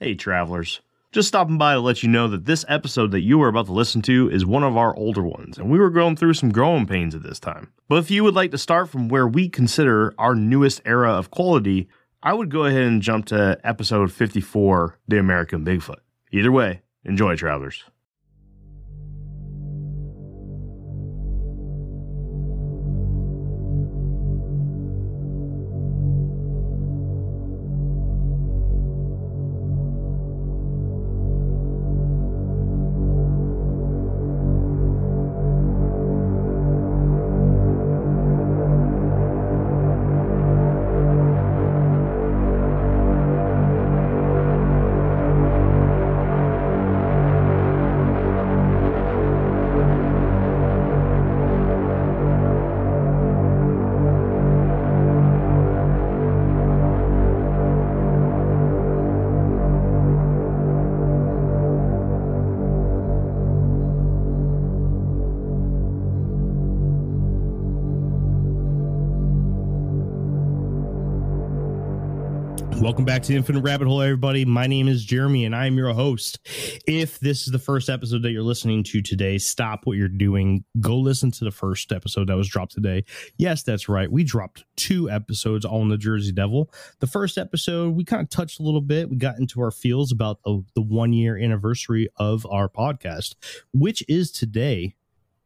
Hey, travelers. Just stopping by to let you know that this episode that you are about to listen to is one of our older ones, and we were going through some growing pains at this time. But if you would like to start from where we consider our newest era of quality, I would go ahead and jump to episode 54 The American Bigfoot. Either way, enjoy, travelers. To Infinite Rabbit Hole, everybody. My name is Jeremy, and I am your host. If this is the first episode that you're listening to today, stop what you're doing. Go listen to the first episode that was dropped today. Yes, that's right. We dropped two episodes on the Jersey Devil. The first episode, we kind of touched a little bit. We got into our feels about the, the one year anniversary of our podcast, which is today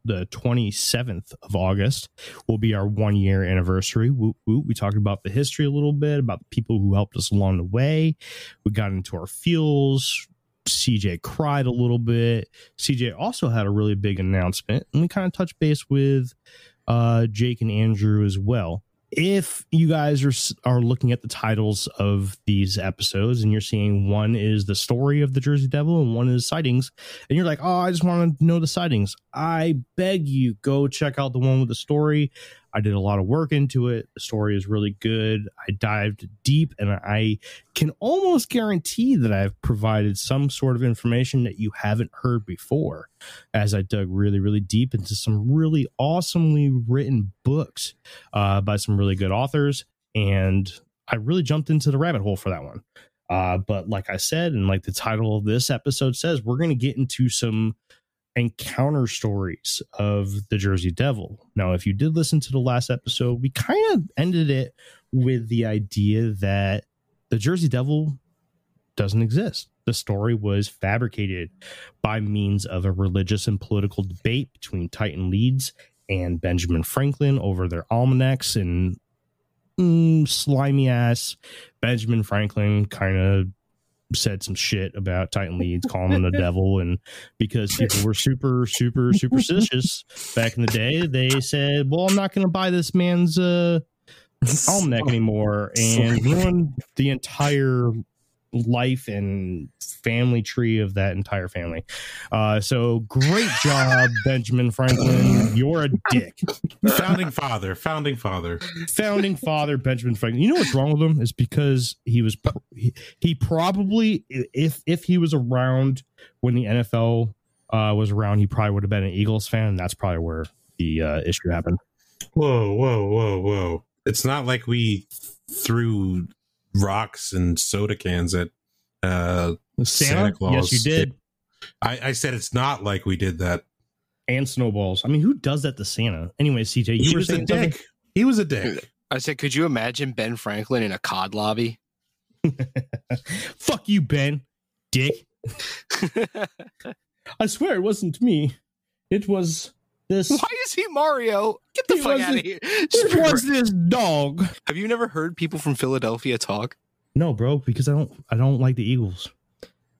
the 27th of August will be our one year anniversary. We, we, talked about the history a little bit, about the people who helped us along the way. We got into our feels. CJ cried a little bit. CJ also had a really big announcement, and we kind of touched base with uh, Jake and Andrew as well if you guys are are looking at the titles of these episodes and you're seeing one is the story of the Jersey Devil and one is sightings and you're like, "Oh, I just want to know the sightings." I beg you go check out the one with the story. I did a lot of work into it. The story is really good. I dived deep and I can almost guarantee that I've provided some sort of information that you haven't heard before as I dug really, really deep into some really awesomely written books uh, by some really good authors. And I really jumped into the rabbit hole for that one. Uh, but like I said, and like the title of this episode says, we're going to get into some encounter stories of the Jersey Devil. Now, if you did listen to the last episode, we kind of ended it with the idea that the Jersey Devil doesn't exist. The story was fabricated by means of a religious and political debate between Titan Leeds and Benjamin Franklin over their almanacs and mm, slimy ass Benjamin Franklin kind of said some shit about Titan Leeds, calling him the devil, and because people were super, super superstitious back in the day, they said, "Well, I'm not going to buy this man's uh, almanac anymore," and ruined the entire life and family tree of that entire family. Uh, so great job, Benjamin Franklin. You're a dick. Founding father, founding father, founding father, Benjamin Franklin. You know what's wrong with him is because he was he, he probably if if he was around when the NFL uh, was around, he probably would have been an Eagles fan. And that's probably where the uh, issue happened. Whoa, whoa, whoa, whoa! It's not like we threw rocks and soda cans at uh, Santa? Santa Claus. Yes, you did. I, I, said it's not like we did that. And snowballs. I mean, who does that to Santa? Anyway, CJ, you he were saying Something? He was a dick. I said, could you imagine Ben Franklin in a COD lobby? Fuck you, Ben, dick. I swear it wasn't me. It was this. Why is he Mario? Get the fuck out of here. It was this dog. Have you never heard people from Philadelphia talk? No, bro, because I don't. I don't like the Eagles.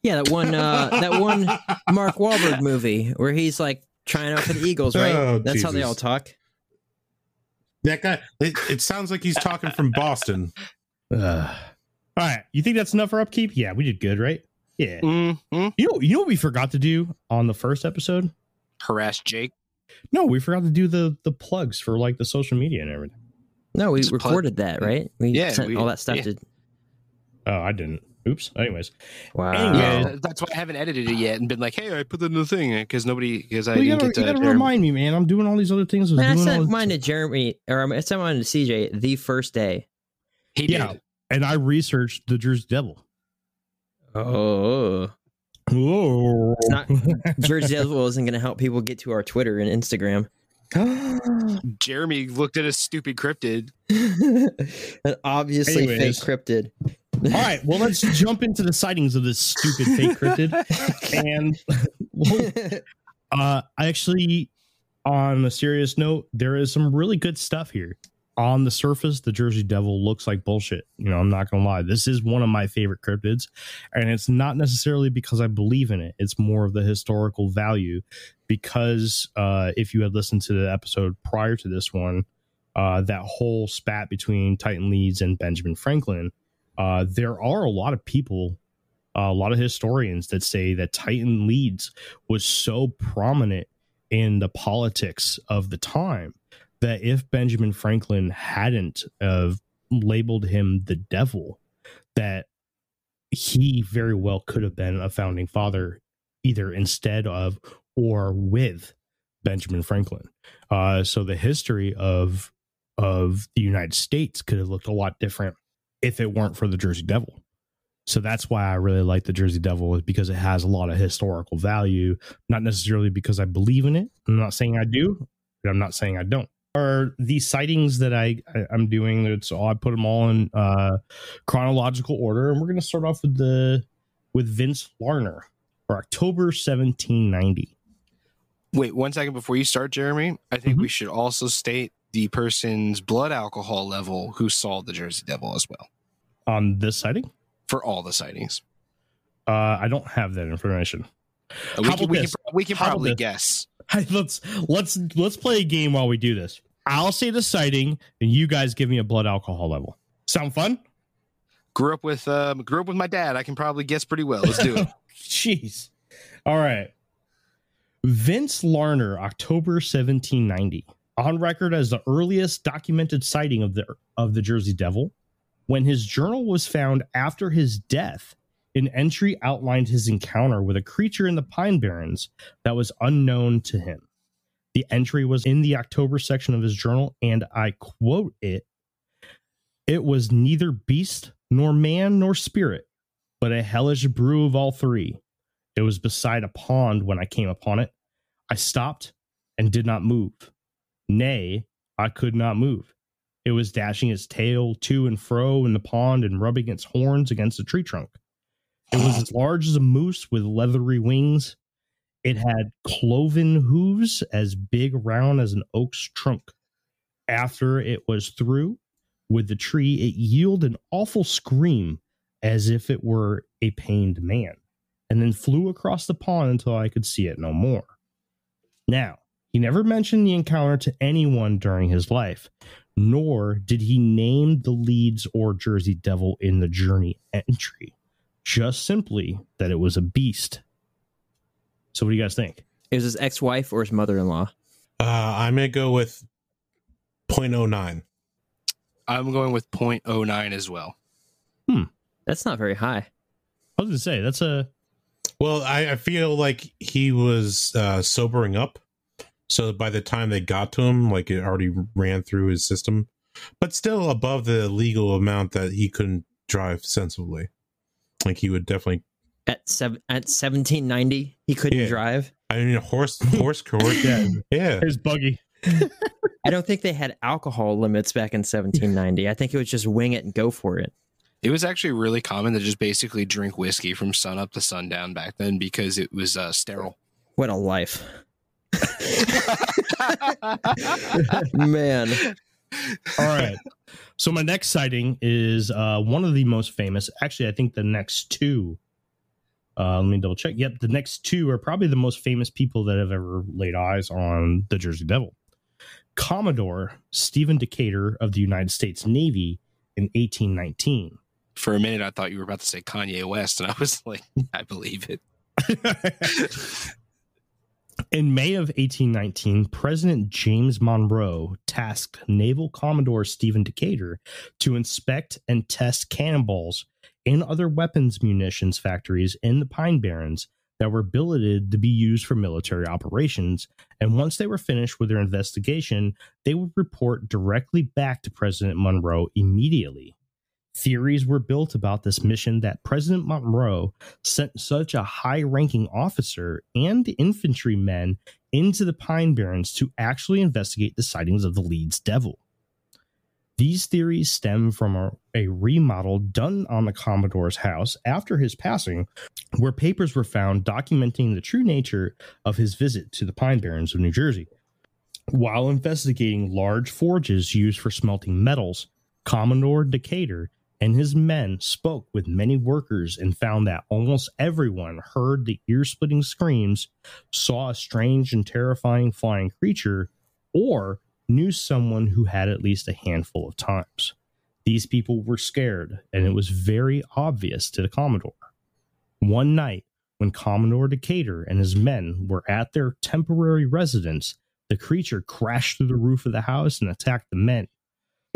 Yeah, that one. Uh, that one Mark Wahlberg movie where he's like trying out for the Eagles, right? Oh, That's Jesus. how they all talk. That guy. It, it sounds like he's talking from Boston. Uh, all right, you think that's enough for upkeep? Yeah, we did good, right? Yeah. Mm-hmm. You know, you know what we forgot to do on the first episode? Harass Jake. No, we forgot to do the the plugs for like the social media and everything. No, we Just recorded plug. that, right? We yeah, sent we, all that stuff yeah. to. Oh, I didn't. Oops. Anyways. Wow. Anyways, that's why I haven't edited it yet and been like, hey, I put that in the thing because nobody because I well, didn't gotta, get to. You gotta remind me, man. I'm doing all these other things. Man, I sent mine to Jeremy or I sent mine to CJ the first day. He yeah, did. And I researched the Jersey Devil. Oh. Whoa. It's not Jersey Devil isn't going to help people get to our Twitter and Instagram. Jeremy looked at a stupid cryptid. An obviously Anyways. fake cryptid. All right, well, let's jump into the sightings of this stupid fake cryptid. And well, uh, actually, on a serious note, there is some really good stuff here. On the surface, the Jersey Devil looks like bullshit. You know, I'm not gonna lie. This is one of my favorite cryptids, and it's not necessarily because I believe in it. It's more of the historical value. Because uh, if you had listened to the episode prior to this one, uh, that whole spat between Titan Leeds and Benjamin Franklin, uh, there are a lot of people, uh, a lot of historians that say that Titan Leeds was so prominent in the politics of the time that if Benjamin Franklin hadn't uh, labeled him the devil, that he very well could have been a founding father, either instead of or with Benjamin Franklin. Uh, so the history of of the United States could have looked a lot different if it weren't for the Jersey Devil. So that's why I really like the Jersey Devil is because it has a lot of historical value, not necessarily because I believe in it. I'm not saying I do, but I'm not saying I don't. Are the sightings that I, I I'm doing? It's all I put them all in uh, chronological order, and we're going to start off with the with Vince Larner for October 1790. Wait, one second before you start, Jeremy. I think Mhm. we should also state the person's blood alcohol level who saw the Jersey Devil as well On this sighting, for all the sightings. uh, I don't have that information. Uh, We can, we can, we can probably this? guess. let's let's let's play a game while we do this. I'll say the sighting, and you guys give me a blood alcohol level. Sound fun? Grew up with um, grew up with my dad. I can probably guess pretty well. Let's do it. Jeez. All right. Vince Larner, October 1790, on record as the earliest documented sighting of the of the Jersey Devil. When his journal was found after his death, an entry outlined his encounter with a creature in the Pine Barrens that was unknown to him. The entry was in the October section of his journal, and I quote it It was neither beast, nor man, nor spirit, but a hellish brew of all three. It was beside a pond when I came upon it. I stopped and did not move. Nay, I could not move. It was dashing its tail to and fro in the pond and rubbing its horns against a tree trunk. It was as large as a moose with leathery wings. It had cloven hooves as big round as an oak's trunk. After it was through with the tree, it yielded an awful scream as if it were a pained man, and then flew across the pond until I could see it no more. Now, he never mentioned the encounter to anyone during his life, nor did he name the Leeds or Jersey Devil in the journey entry, just simply that it was a beast. So, what do you guys think? Is his ex-wife or his mother-in-law. Uh, I'm gonna go with 0.09. I'm going with 0.09 as well. Hmm. That's not very high. I was going to say, that's a. Well, I, I feel like he was uh, sobering up. So by the time they got to him, like it already ran through his system, but still above the legal amount that he couldn't drive sensibly. Like he would definitely. At seven at 1790, he couldn't Yeah. drive. I mean, a horse, horse court. Yeah. yeah. Here's Buggy. I don't think they had alcohol limits back in 1790. I think it was just wing it and go for it. It was actually really common to just basically drink whiskey from sun up to sundown back then because it was uh, sterile. What a life. Man. All right. So my next sighting is uh, one of the most famous. Actually, I think the next two. Uh, let me double check. Yep, the next two are probably the most famous people that have ever laid eyes on the Jersey Devil. Commodore Stephen Decatur of the United States Navy in 1819. For a minute, I thought you were about to say Kanye West, and I was like, I believe it. In May of 1819, President James Monroe tasked Naval Commodore Stephen Decatur to inspect and test cannonballs and other weapons munitions factories in the Pine Barrens that were billeted to be used for military operations. And once they were finished with their investigation, they would report directly back to President Monroe immediately. Theories were built about this mission that President Monroe sent such a high ranking officer and infantrymen into the Pine Barrens to actually investigate the sightings of the Leeds Devil. These theories stem from a, a, remodel done on the Commodore's house after his passing, where papers were found documenting the true nature of his visit to the Pine Barrens of New Jersey. While investigating large forges used for smelting metals, Commodore Decatur and his men spoke with many workers and found that almost everyone heard the ear splitting screams, saw a strange and terrifying flying creature, or knew someone who had at least a handful of times. These people were scared, and it was very obvious to the Commodore. One night, when Commodore Decatur and his men were at their temporary residence, the creature crashed through the roof of the house and attacked the men.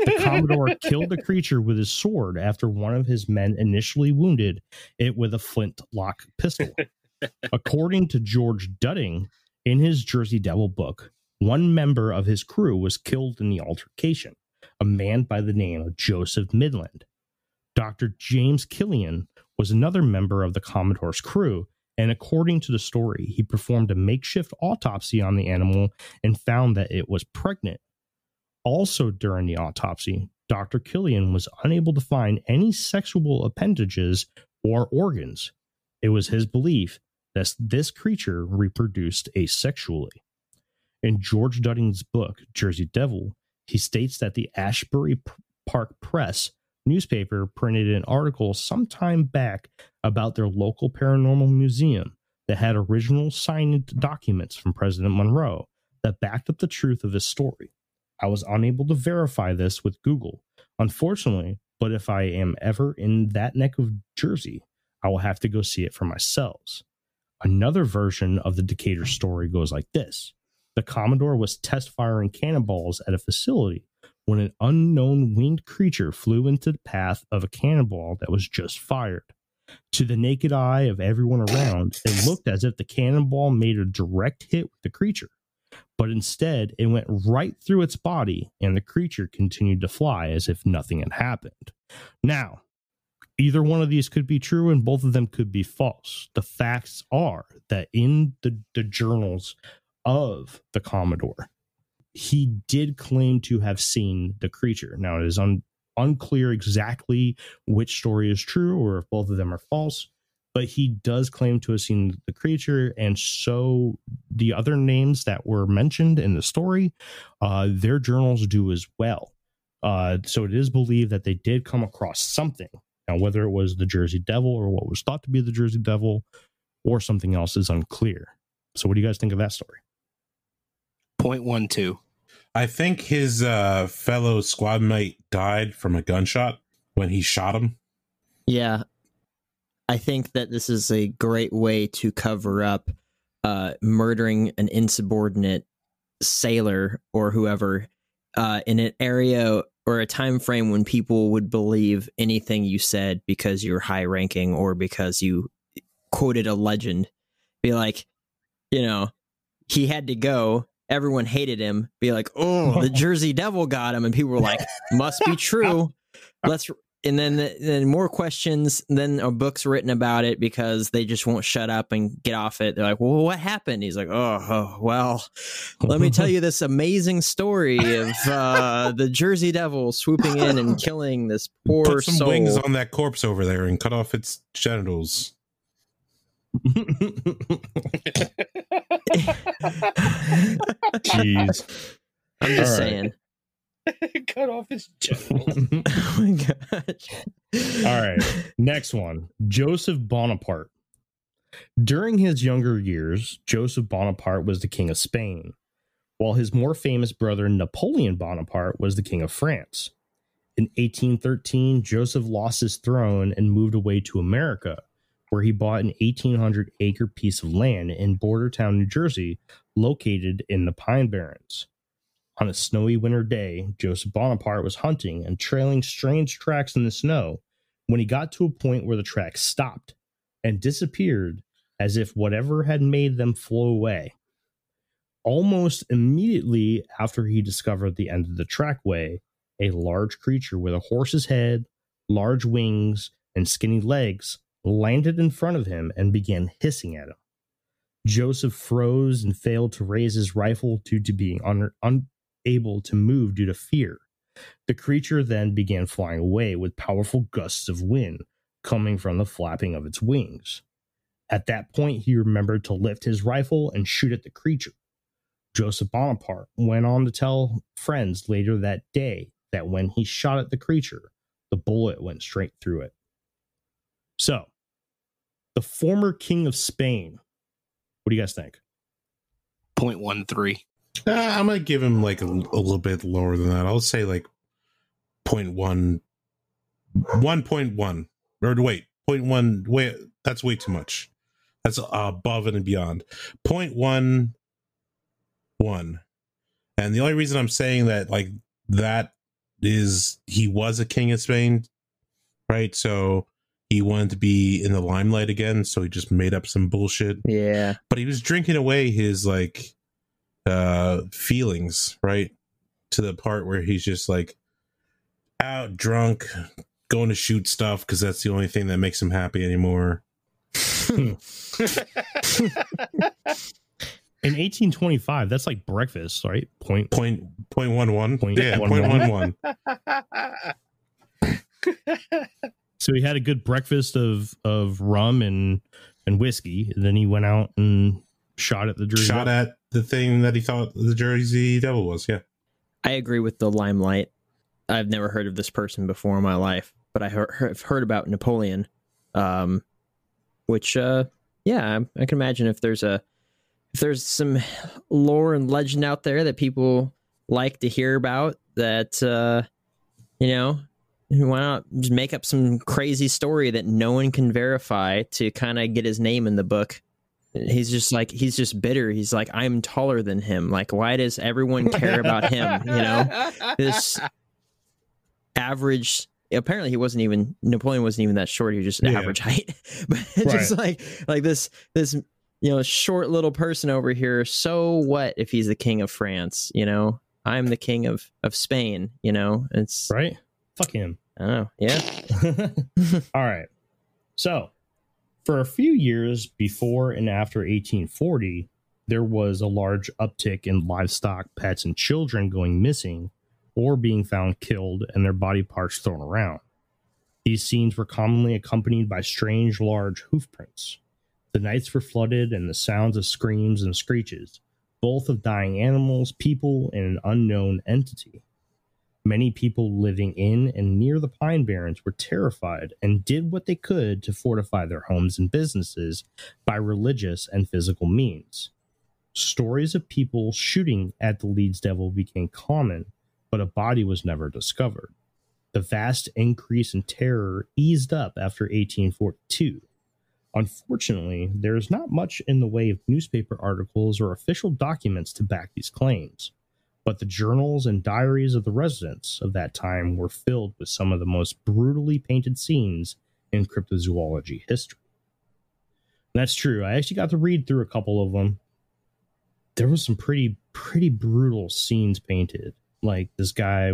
The Commodore killed the creature with his sword after one of his men initially wounded it with a flintlock pistol. According to George Dudding in his Jersey Devil book, one member of his crew was killed in the altercation, a man by the name of Joseph Midland. Dr. James Killian was another member of the Commodore's crew, and according to the story, he performed a makeshift autopsy on the animal and found that it was pregnant also, during the autopsy, Dr. Killian was unable to find any sexual appendages or organs. It was his belief that this creature reproduced asexually. In George Dudding's book, Jersey Devil, he states that the Asbury Park Press newspaper printed an article sometime back about their local paranormal museum that had original signed documents from President Monroe that backed up the truth of his story. I was unable to verify this with Google, unfortunately, but if I am ever in that neck of Jersey, I will have to go see it for myself. Another version of the Decatur story goes like this The Commodore was test firing cannonballs at a facility when an unknown winged creature flew into the path of a cannonball that was just fired. To the naked eye of everyone around, it looked as if the cannonball made a direct hit with the creature but instead it went right through its body and the creature continued to fly as if nothing had happened. Now, either one of these could be true and both of them could be false. The facts are that in the, the journals of the Commodore, he did claim to have seen the creature. Now, it is un, unclear exactly which story is true or if both of them are false but he does claim to have seen the creature and so the other names that were mentioned in the story uh, their journals do as well. Uh, so it is believed that they did come across something. Now whether it was the jersey devil or what was thought to be the jersey devil or something else is unclear. So what do you guys think of that story? Point one two. I think his uh, fellow squad mate died from a gunshot when he shot him. Yeah I think that this is a great way to cover up uh, murdering an insubordinate sailor or whoever uh, in an area or a time frame when people would believe anything you said because you're high ranking or because you quoted a legend. Be like, you know, he had to go. Everyone hated him. Be like, oh, the Jersey Devil got him, and people were like, must be true. Let's and then then more questions then a book's written about it because they just won't shut up and get off it. They're like well what happened? He's like oh, oh well let me tell you this amazing story of uh, the jersey devil swooping in and killing this poor put some soul. wings on that corpse over there and cut off its genitals. Jeez. I'm just saying cut off his genitals. oh my gosh. All right. Next one Joseph Bonaparte. During his younger years, Joseph Bonaparte was the king of Spain, while his more famous brother Napoleon Bonaparte was the king of France. In 1813, Joseph lost his throne and moved away to America, where he bought an 1,800 acre piece of land in Bordentown, New Jersey, located in the Pine Barrens. On a snowy winter day, Joseph Bonaparte was hunting and trailing strange tracks in the snow when he got to a point where the tracks stopped and disappeared as if whatever had made them flow away. Almost immediately after he discovered the end of the trackway, a large creature with a horse's head, large wings, and skinny legs, landed in front of him and began hissing at him. Joseph froze and failed to raise his rifle due to being un- unable to move due to fear. The creature then began flying away with powerful gusts of wind coming from the flapping of its wings. At that point, he remembered to lift his rifle and shoot at the creature. Joseph Bonaparte went on to tell friends later that day that when he shot at the creature, the bullet went straight through it. So, the former king of Spain. What do you guys think? 0.13. Uh, I'm gonna give him like a, a little bit lower than that. I'll say like 0.1, 1.1 or wait, 0.1. Wait, that's way too much. That's above and beyond. 0.1 one. And the only reason I'm saying that like that is he was a king of Spain, right? So he wanted to be in the limelight again, so he just made up some bullshit. Yeah. But he was drinking away his like uh feelings, right? To the part where he's just like out drunk, going to shoot stuff because that's the only thing that makes him happy anymore. In 1825, that's like breakfast, right? Point. Point point one one. Point yeah, one point one. one one. So he had a good breakfast of of rum and and whiskey. And then he went out and shot at the Jersey. Shot at the thing that he thought the Jersey Devil was. Yeah. I agree with the limelight. I've never heard of this person before in my life, but I have heard about Napoleon, um, which, uh, yeah, I, can imagine if there's a if there's some lore and legend out there that people like to hear about, that uh, you know, why not just make up some crazy story that no one can verify to kind of get his name in the book? He's just like he's just bitter. He's like I'm taller than him. Like why does everyone care about him? You know, this average. Apparently, he wasn't even Napoleon wasn't even that short. He was just Yeah. average height. but it's just like like this this you know short little person over here. So what if he's the king of France? You know, I'm the king of of Spain. You know, it's right? Fuck him. Know. Yeah, All right. So, for a few years before and after 1840, there was a large uptick in livestock, pets, and children going missing or being found killed and their body parts thrown around. These scenes were commonly accompanied by strange, large hoof prints. The nights were flooded and the sounds of screams and screeches, both of dying animals, people, and an unknown entity. Many people living in and near the Pine Barrens were terrified and did what they could to fortify their homes and businesses by religious and physical means. Stories of people shooting at the Leeds Devil became common, but a body was never discovered. The vast increase in terror eased up after 1842. Unfortunately, there is not much in the way of newspaper articles or official documents to back these claims but the journals and diaries of the residents of that time were filled with some of the most brutally painted scenes in cryptozoology history. And that's true. I actually got to read through a couple of them. There was some pretty pretty brutal scenes painted. Like this guy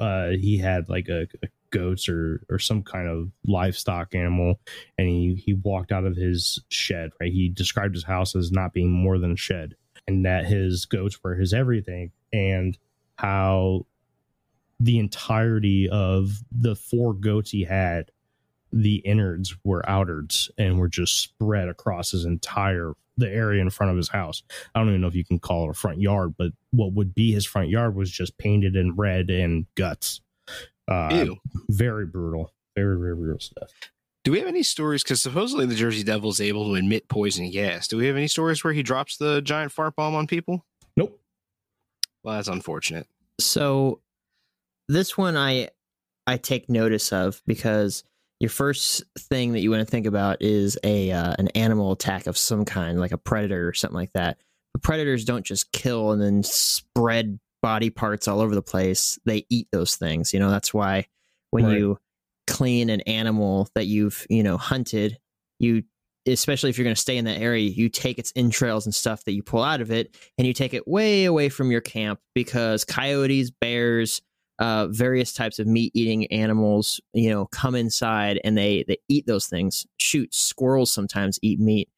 uh he had like a, a goats or or some kind of livestock animal and he he walked out of his shed, right? He described his house as not being more than a shed and that his goats were his everything and how the entirety of the four goats he had the innards were outards and were just spread across his entire the area in front of his house. I don't even know if you can call it a front yard but what would be his front yard was just painted in red and guts. Uh Ew. very brutal. Very very brutal stuff Do we have any stories? Because supposedly the Jersey Devil is able to emit poison gas. Do we have any stories where he drops the giant fart bomb on people? nope Well, that's unfortunate. So this one I I take notice of because your first thing that you want to think about is a uh, an animal attack of some kind, like a predator or something like that. But predators don't just kill and then spread body parts all over the place. They eat those things. You know, that's why when Right. you clean an animal that you've, you know, hunted, you especially if you're going to stay in that area, you take its entrails and stuff that you pull out of it and you take it way away from your camp because coyotes, bears, uh, various types of meat eating animals, you know, come inside and they they eat those things. Shoot, squirrels sometimes eat meat.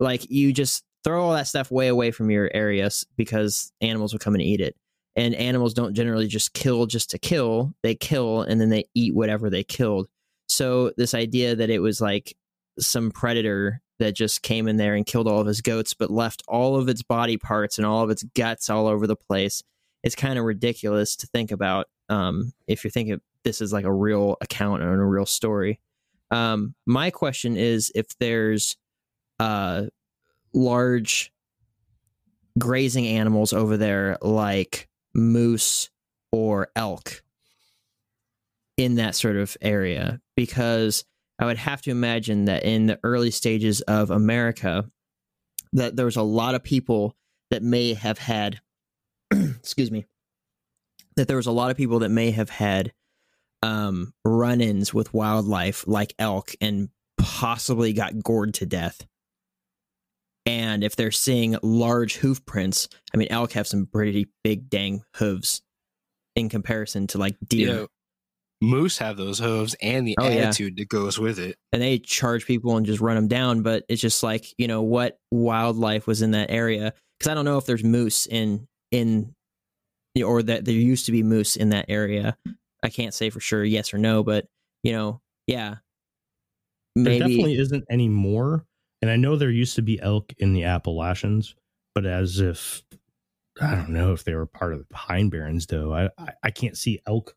Like you just throw all that stuff way away from your areas because animals will come and eat it. And animals don't generally just kill just to kill; they kill and then they eat whatever they killed. So this idea that it was like some predator that just came in there and killed all of his goats, but left all of its body parts and all of its guts all over the place. It's kind of ridiculous to think about um, if you're thinking this is like a real account or a real story. Um, my question is if there's uh, large grazing animals over there like moose or elk in that sort of area, because I would have to imagine that in the early stages of America, that there was a lot of people that may have had, excuse me, that there was a lot of people that may have had um, run-ins with wildlife like elk and possibly got gored to death. And if they're seeing large hoof prints, I mean, elk have some pretty big dang hooves in comparison to like deer. You know, moose have those hooves and the Oh, yeah. attitude that goes with it. and they charge people and just run them down. But it's just like you know what wildlife was in that area because I don't know if there's moose in in or that there used to be moose in that area. I can't say for sure yes or no, but you know, yeah, Maybe. There definitely isn't any more. And I know there used to be elk in the Appalachians, but as if I don't know if they were part of the Pine Barrens, though. I I, I can't see elk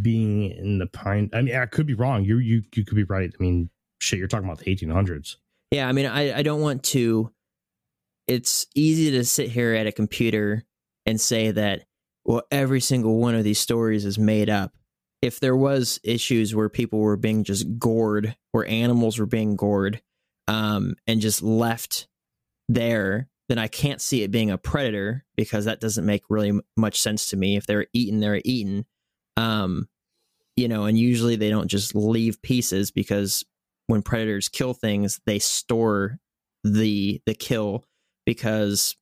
being in the pine. I mean, I could be wrong. You you you could be right. I mean, shit, you're talking about the 1800s. Yeah, I mean, I, I don't want to. It's easy to sit here at a computer and say that, well, every single one of these stories is made up. If there was issues where people were being just gored, where animals were being gored, um, and just left there, then I can't see it being a predator because that doesn't make really m- much sense to me. If they're eaten, they're eaten. Um, you know, and usually they don't just leave pieces because when predators kill things, they store the the kill because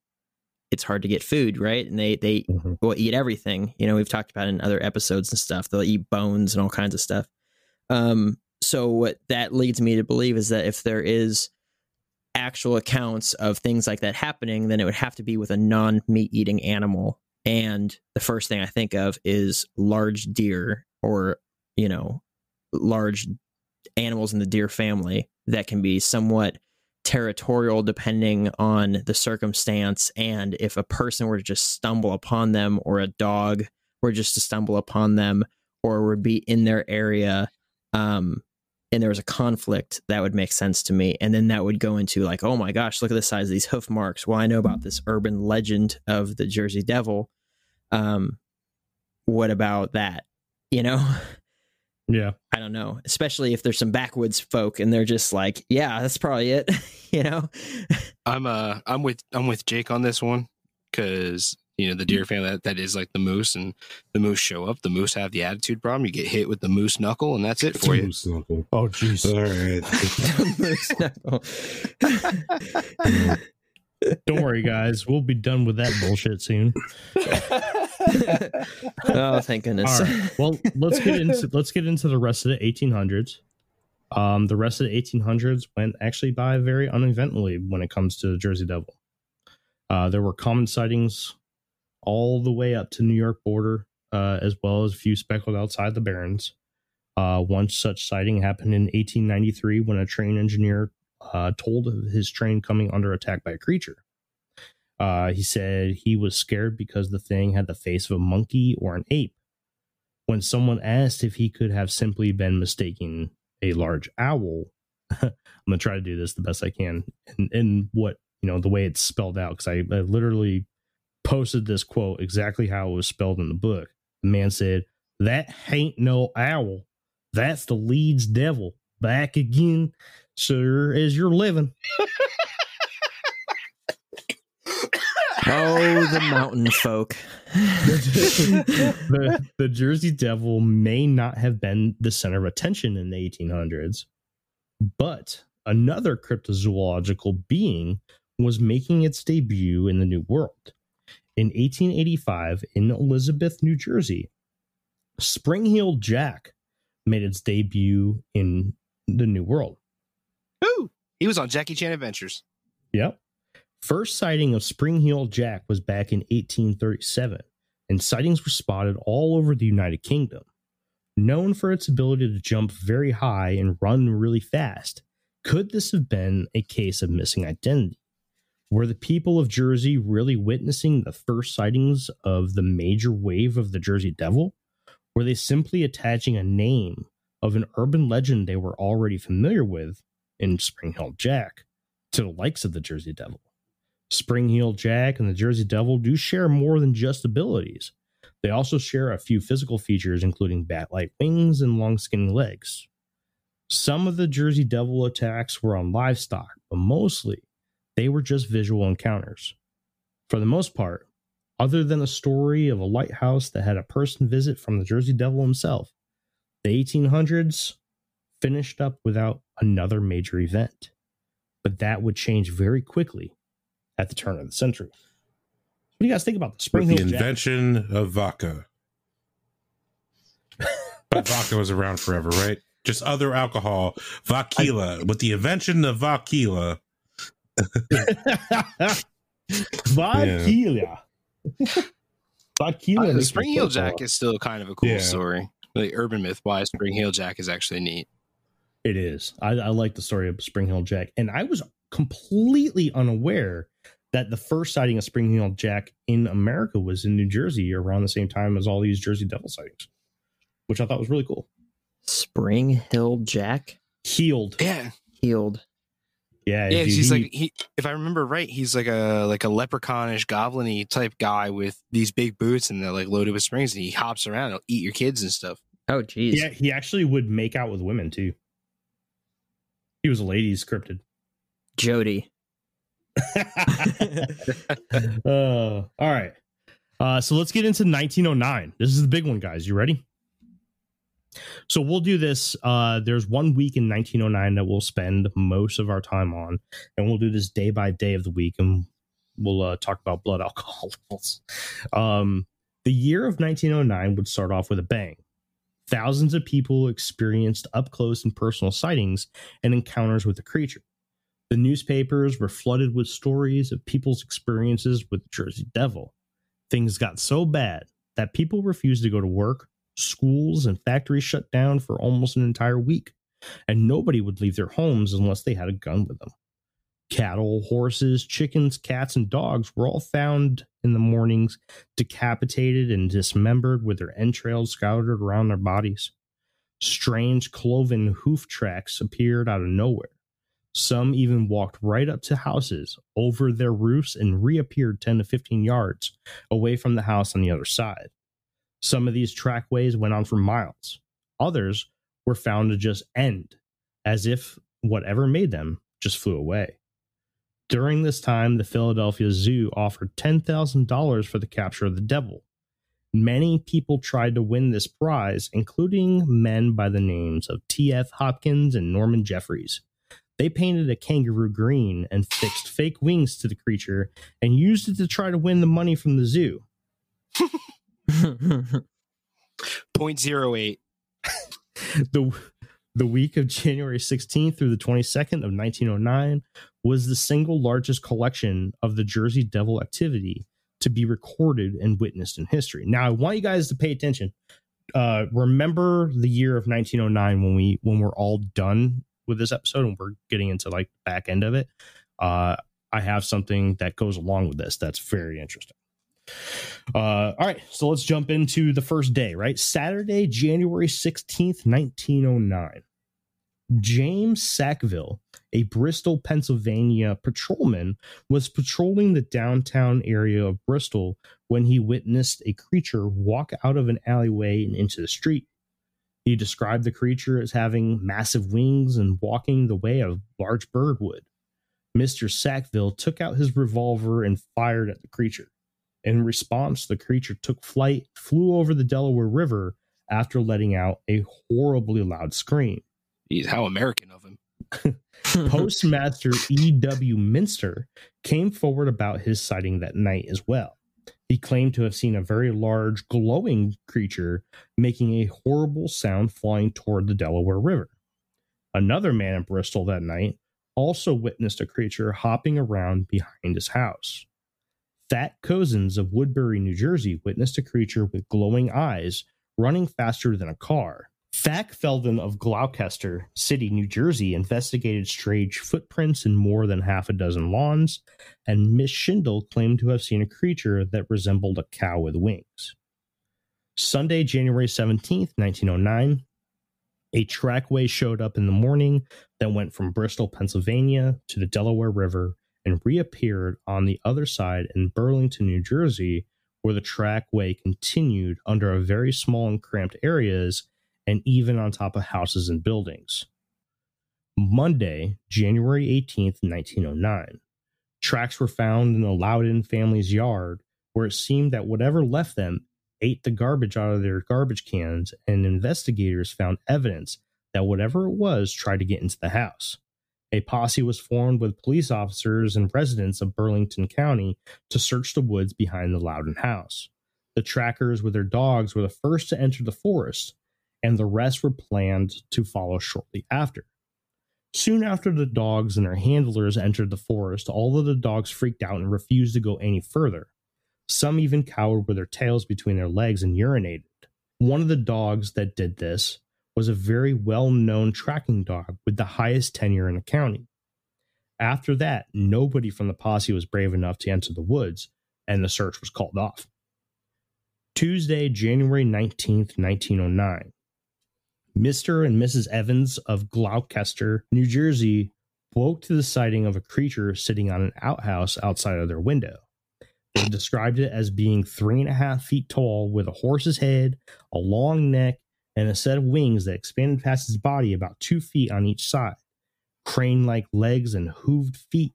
it's hard to get food, right? And they they Mhm. will eat everything. You know, we've talked about it in other episodes and stuff. They'll eat bones and all kinds of stuff. Um, so what that leads me to believe is that if there is actual accounts of things like that happening, then it would have to be with a non meat eating animal. And the first thing I think of is large deer or, you know, large animals in the deer family that can be somewhat territorial depending on the circumstance and if a person were to just stumble upon them or a dog were just to stumble upon them or would be in their area um and there was a conflict that would make sense to me. And then that would go into like oh my gosh look at the size of these hoof marks. Well i know about this urban legend of the jersey devil. Um what about that? You know? Yeah. I don't know, especially if there's some backwoods folk and they're just like, yeah, that's probably it, you know? I'm uh I'm with I'm with Jake on this one because you know the deer family that, that is like the moose and the moose show up. The moose have the attitude problem. You get hit with the moose knuckle and that's it for you. Moose. Oh, jeez. All right. Don't worry, guys. We'll be done with that bullshit soon. oh, thank goodness. All right. Well, let's get into let's get into the rest of the 1800s. Um, the rest of the 1800s went actually by very uneventfully when it comes to the Jersey Devil. Uh, there were common sightings all the way up to New York border, uh, as well as a few speckled outside the Barrens. Uh, one such sighting happened in 1893 when a train engineer uh, told of his train coming under attack by a creature. Uh, he said he was scared because the thing had the face of a monkey or an ape. When someone asked if he could have simply been mistaking a large owl, I'm gonna try to do this the best I can, and, what you know the way it's spelled out because I, I literally posted this quote exactly how it was spelled in the book. The man said, "That ain't no owl. That's the Leeds devil back again, sir, as you're living." oh, the mountain folk. the, the Jersey Devil may not have been the center of attention in the 1800s, but another cryptozoological being was making its debut in the New World. In 1885, in Elizabeth, New Jersey, Spring Heel Jack made its debut in the New World. Ooh, he was on Jackie Chan Adventures. Yep. First sighting of Spring Heel Jack was back in 1837, and sightings were spotted all over the United Kingdom. Known for its ability to jump very high and run really fast, could this have been a case of missing identity? Were the people of Jersey really witnessing the first sightings of the major wave of the Jersey Devil? Were they simply attaching a name of an urban legend they were already familiar with in Spring Heel Jack to the likes of the Jersey Devil? Spring Heel Jack and the Jersey Devil do share more than just abilities. They also share a few physical features, including bat like wings and long, skinny legs. Some of the Jersey Devil attacks were on livestock, but mostly they were just visual encounters. For the most part, other than a story of a lighthouse that had a person visit from the Jersey Devil himself, the 1800s finished up without another major event. But that would change very quickly at the turn of the century. What do you guys think about the Spring With the Hill Jack? invention of vodka. but vodka was around forever, right? Just other alcohol, vodka. With the invention of vodka, Vodka. Vodka. Uh, makes Spring me Heel Jack is still kind of a cool Yeah. story. Like urban myth wise, Spring Heel Jack is actually neat. It is. I, I like the story of Spring Hill Jack, and I was completely unaware that the first sighting of Spring Hill Jack in America was in New Jersey around the same time as all these Jersey Devil sightings, which I thought was really cool. Spring Hill Jack Healed, Yeah, healed. Yeah, yeah. dude, He's he- like he, if I remember right, he's like a like a leprechaunish, goblin-y type guy with these big boots and they're like loaded with springs, and he hops around. He'll eat your kids and stuff. Oh, geez. yeah, he actually would make out with women too. He was a ladies scripted. Jody. uh, all right. Uh, so let's get into 1909. This is the big one, guys. You ready? So we'll do this. Uh, there's one week in 1909 that we'll spend most of our time on, and we'll do this day by day of the week, and we'll uh, talk about blood alcohol levels. Um, the year of 1909 would start off with a bang. Thousands of people experienced up close and personal sightings and encounters with the creature. The newspapers were flooded with stories of people's experiences with the Jersey Devil. Things got so bad that people refused to go to work, schools and factories shut down for almost an entire week, and nobody would leave their homes unless they had a gun with them. Cattle, horses, chickens, cats, and dogs were all found in the mornings decapitated and dismembered with their entrails scattered around their bodies. Strange cloven hoof tracks appeared out of nowhere. Some even walked right up to houses, over their roofs, and reappeared 10 to 15 yards away from the house on the other side. Some of these trackways went on for miles. Others were found to just end, as if whatever made them just flew away. During this time, the Philadelphia Zoo offered $10,000 for the capture of the devil. Many people tried to win this prize, including men by the names of T.F. Hopkins and Norman Jeffries. They painted a kangaroo green and fixed fake wings to the creature and used it to try to win the money from the zoo. Point zero eight. the the week of January 16th through the 22nd of 1909 was the single largest collection of the Jersey Devil activity to be recorded and witnessed in history. Now, I want you guys to pay attention. Uh, remember the year of 1909 when we when we're all done with this episode and we're getting into like back end of it. Uh, I have something that goes along with this that's very interesting. Uh, all right, so let's jump into the first day, right? Saturday, January 16th, 1909. James Sackville, a Bristol, Pennsylvania patrolman, was patrolling the downtown area of Bristol when he witnessed a creature walk out of an alleyway and into the street. He described the creature as having massive wings and walking the way a large bird would. Mr. Sackville took out his revolver and fired at the creature. In response, the creature took flight, flew over the Delaware River after letting out a horribly loud scream. Jeez, how American of him. Postmaster E.W. Minster came forward about his sighting that night as well. He He claimed to have seen a very large glowing creature making a horrible sound flying toward the Delaware River. Another man in Bristol that night also witnessed a creature hopping around behind his house. Fat Cozens of Woodbury, New Jersey, witnessed a creature with glowing eyes running faster than a car. Thack Felden of Gloucester City, New Jersey, investigated strange footprints in more than half a dozen lawns, and Miss Schindel claimed to have seen a creature that resembled a cow with wings. Sunday, January 17th, 1909, a trackway showed up in the morning that went from Bristol, Pennsylvania to the Delaware River and reappeared on the other side in Burlington, New Jersey, where the trackway continued under very small and cramped areas and even on top of houses and buildings. Monday, January 18th, 1909, tracks were found in the Loudon family's yard where it seemed that whatever left them ate the garbage out of their garbage cans, and investigators found evidence that whatever it was tried to get into the house. A posse was formed with police officers and residents of Burlington County to search the woods behind the Loudon house. The trackers with their dogs were the first to enter the forest, and the rest were planned to follow shortly after. Soon after the dogs and their handlers entered the forest, all of the dogs freaked out and refused to go any further. Some even cowered with their tails between their legs and urinated. One of the dogs that did this was a very well known tracking dog with the highest tenure in the county. After that, nobody from the posse was brave enough to enter the woods, and the search was called off. Tuesday, January 19th, 1909. Mr. and Mrs. Evans of Gloucester, New Jersey, woke to the sighting of a creature sitting on an outhouse outside of their window. They described it as being three and a half feet tall with a horse's head, a long neck, and a set of wings that expanded past his body about two feet on each side, crane like legs and hooved feet.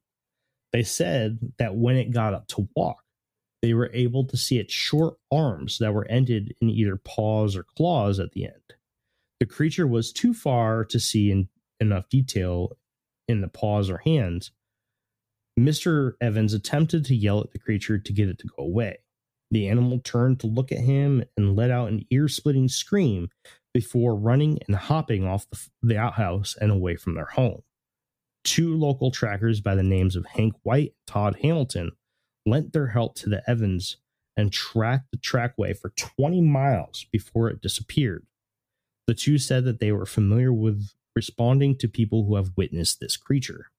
They said that when it got up to walk, they were able to see its short arms that were ended in either paws or claws at the end. The creature was too far to see in enough detail in the paws or hands. Mr. Evans attempted to yell at the creature to get it to go away. The animal turned to look at him and let out an ear splitting scream before running and hopping off the, the, outhouse and away from their home. Two local trackers by the names of Hank White and Todd Hamilton lent their help to the Evans and tracked the trackway for 20 miles before it disappeared. The two said that they were familiar with responding to people who have witnessed this creature.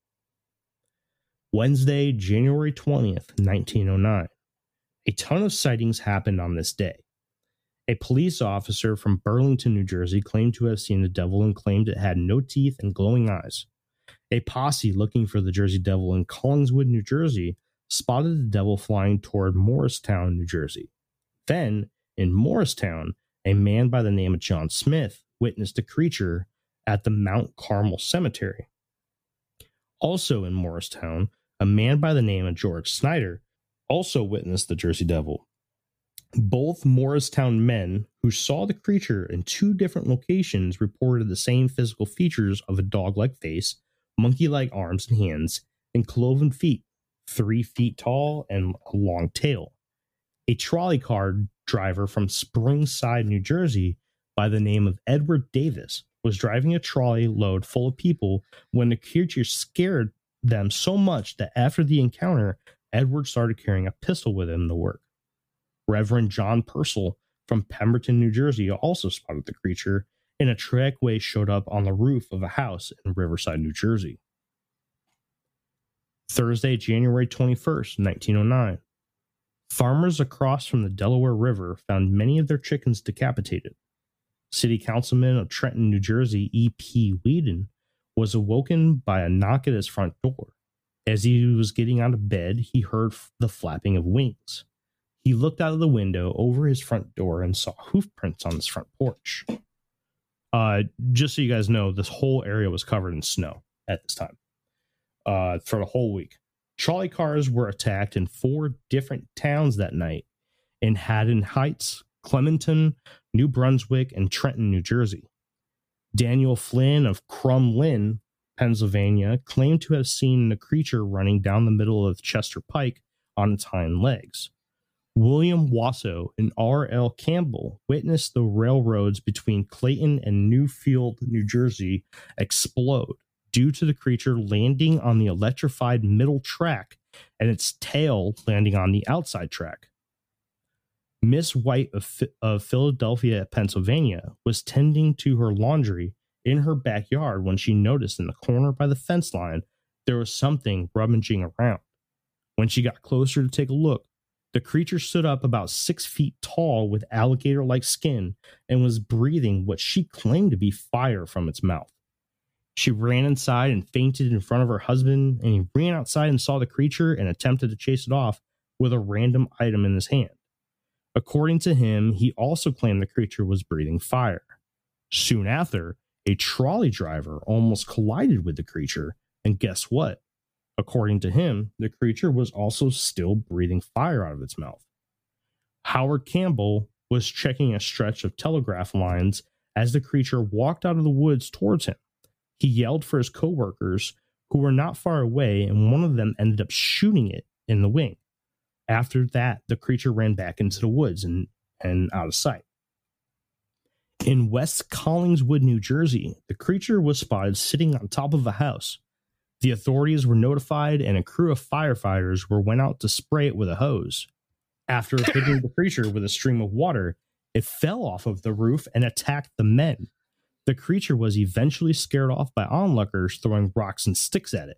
Wednesday, January 20th, 1909. A ton of sightings happened on this day. A police officer from Burlington, New Jersey claimed to have seen the devil and claimed it had no teeth and glowing eyes. A posse looking for the Jersey Devil in Collingswood, New Jersey, spotted the devil flying toward Morristown, New Jersey. Then, in Morristown, a man by the name of John Smith witnessed a creature at the Mount Carmel Cemetery. Also in Morristown, a man by the name of George Snyder also witnessed the Jersey Devil. Both Morristown men who saw the creature in two different locations reported the same physical features of a dog like face, monkey like arms and hands, and cloven feet, three feet tall and a long tail. A trolley car driver from Springside, New Jersey, by the name of Edward Davis, was driving a trolley load full of people when the creature scared them so much that after the encounter, Edward started carrying a pistol with him to work. Reverend John Purcell from Pemberton, New Jersey, also spotted the creature, and a trackway showed up on the roof of a house in Riverside, New Jersey. Thursday, January 21st, 1909. Farmers across from the Delaware River found many of their chickens decapitated. City Councilman of Trenton, New Jersey, E.P. Weeden, was awoken by a knock at his front door. As he was getting out of bed, he heard the flapping of wings. He looked out of the window over his front door and saw hoof prints on his front porch. Uh, just so you guys know, this whole area was covered in snow at this time uh, for the whole week. Trolley cars were attacked in four different towns that night in Haddon Heights, Clementon, New Brunswick, and Trenton, New Jersey. Daniel Flynn of Crum Lynne, Pennsylvania, claimed to have seen the creature running down the middle of Chester Pike on its hind legs. William Wasso and R.L. Campbell witnessed the railroads between Clayton and Newfield, New Jersey explode due to the creature landing on the electrified middle track and its tail landing on the outside track. Miss White of, of Philadelphia, Pennsylvania, was tending to her laundry in her backyard when she noticed in the corner by the fence line there was something rummaging around. When she got closer to take a look, the creature stood up about six feet tall with alligator like skin and was breathing what she claimed to be fire from its mouth. She ran inside and fainted in front of her husband, and he ran outside and saw the creature and attempted to chase it off with a random item in his hand. According to him, he also claimed the creature was breathing fire. Soon after, a trolley driver almost collided with the creature, and guess what? According to him, the creature was also still breathing fire out of its mouth. Howard Campbell was checking a stretch of telegraph lines as the creature walked out of the woods towards him. He yelled for his coworkers, who were not far away, and one of them ended up shooting it in the wing. After that, the creature ran back into the woods and, and out of sight. In West Collingswood, New Jersey, the creature was spotted sitting on top of a house. The authorities were notified, and a crew of firefighters were went out to spray it with a hose. After hitting the creature with a stream of water, it fell off of the roof and attacked the men. The creature was eventually scared off by onlookers throwing rocks and sticks at it.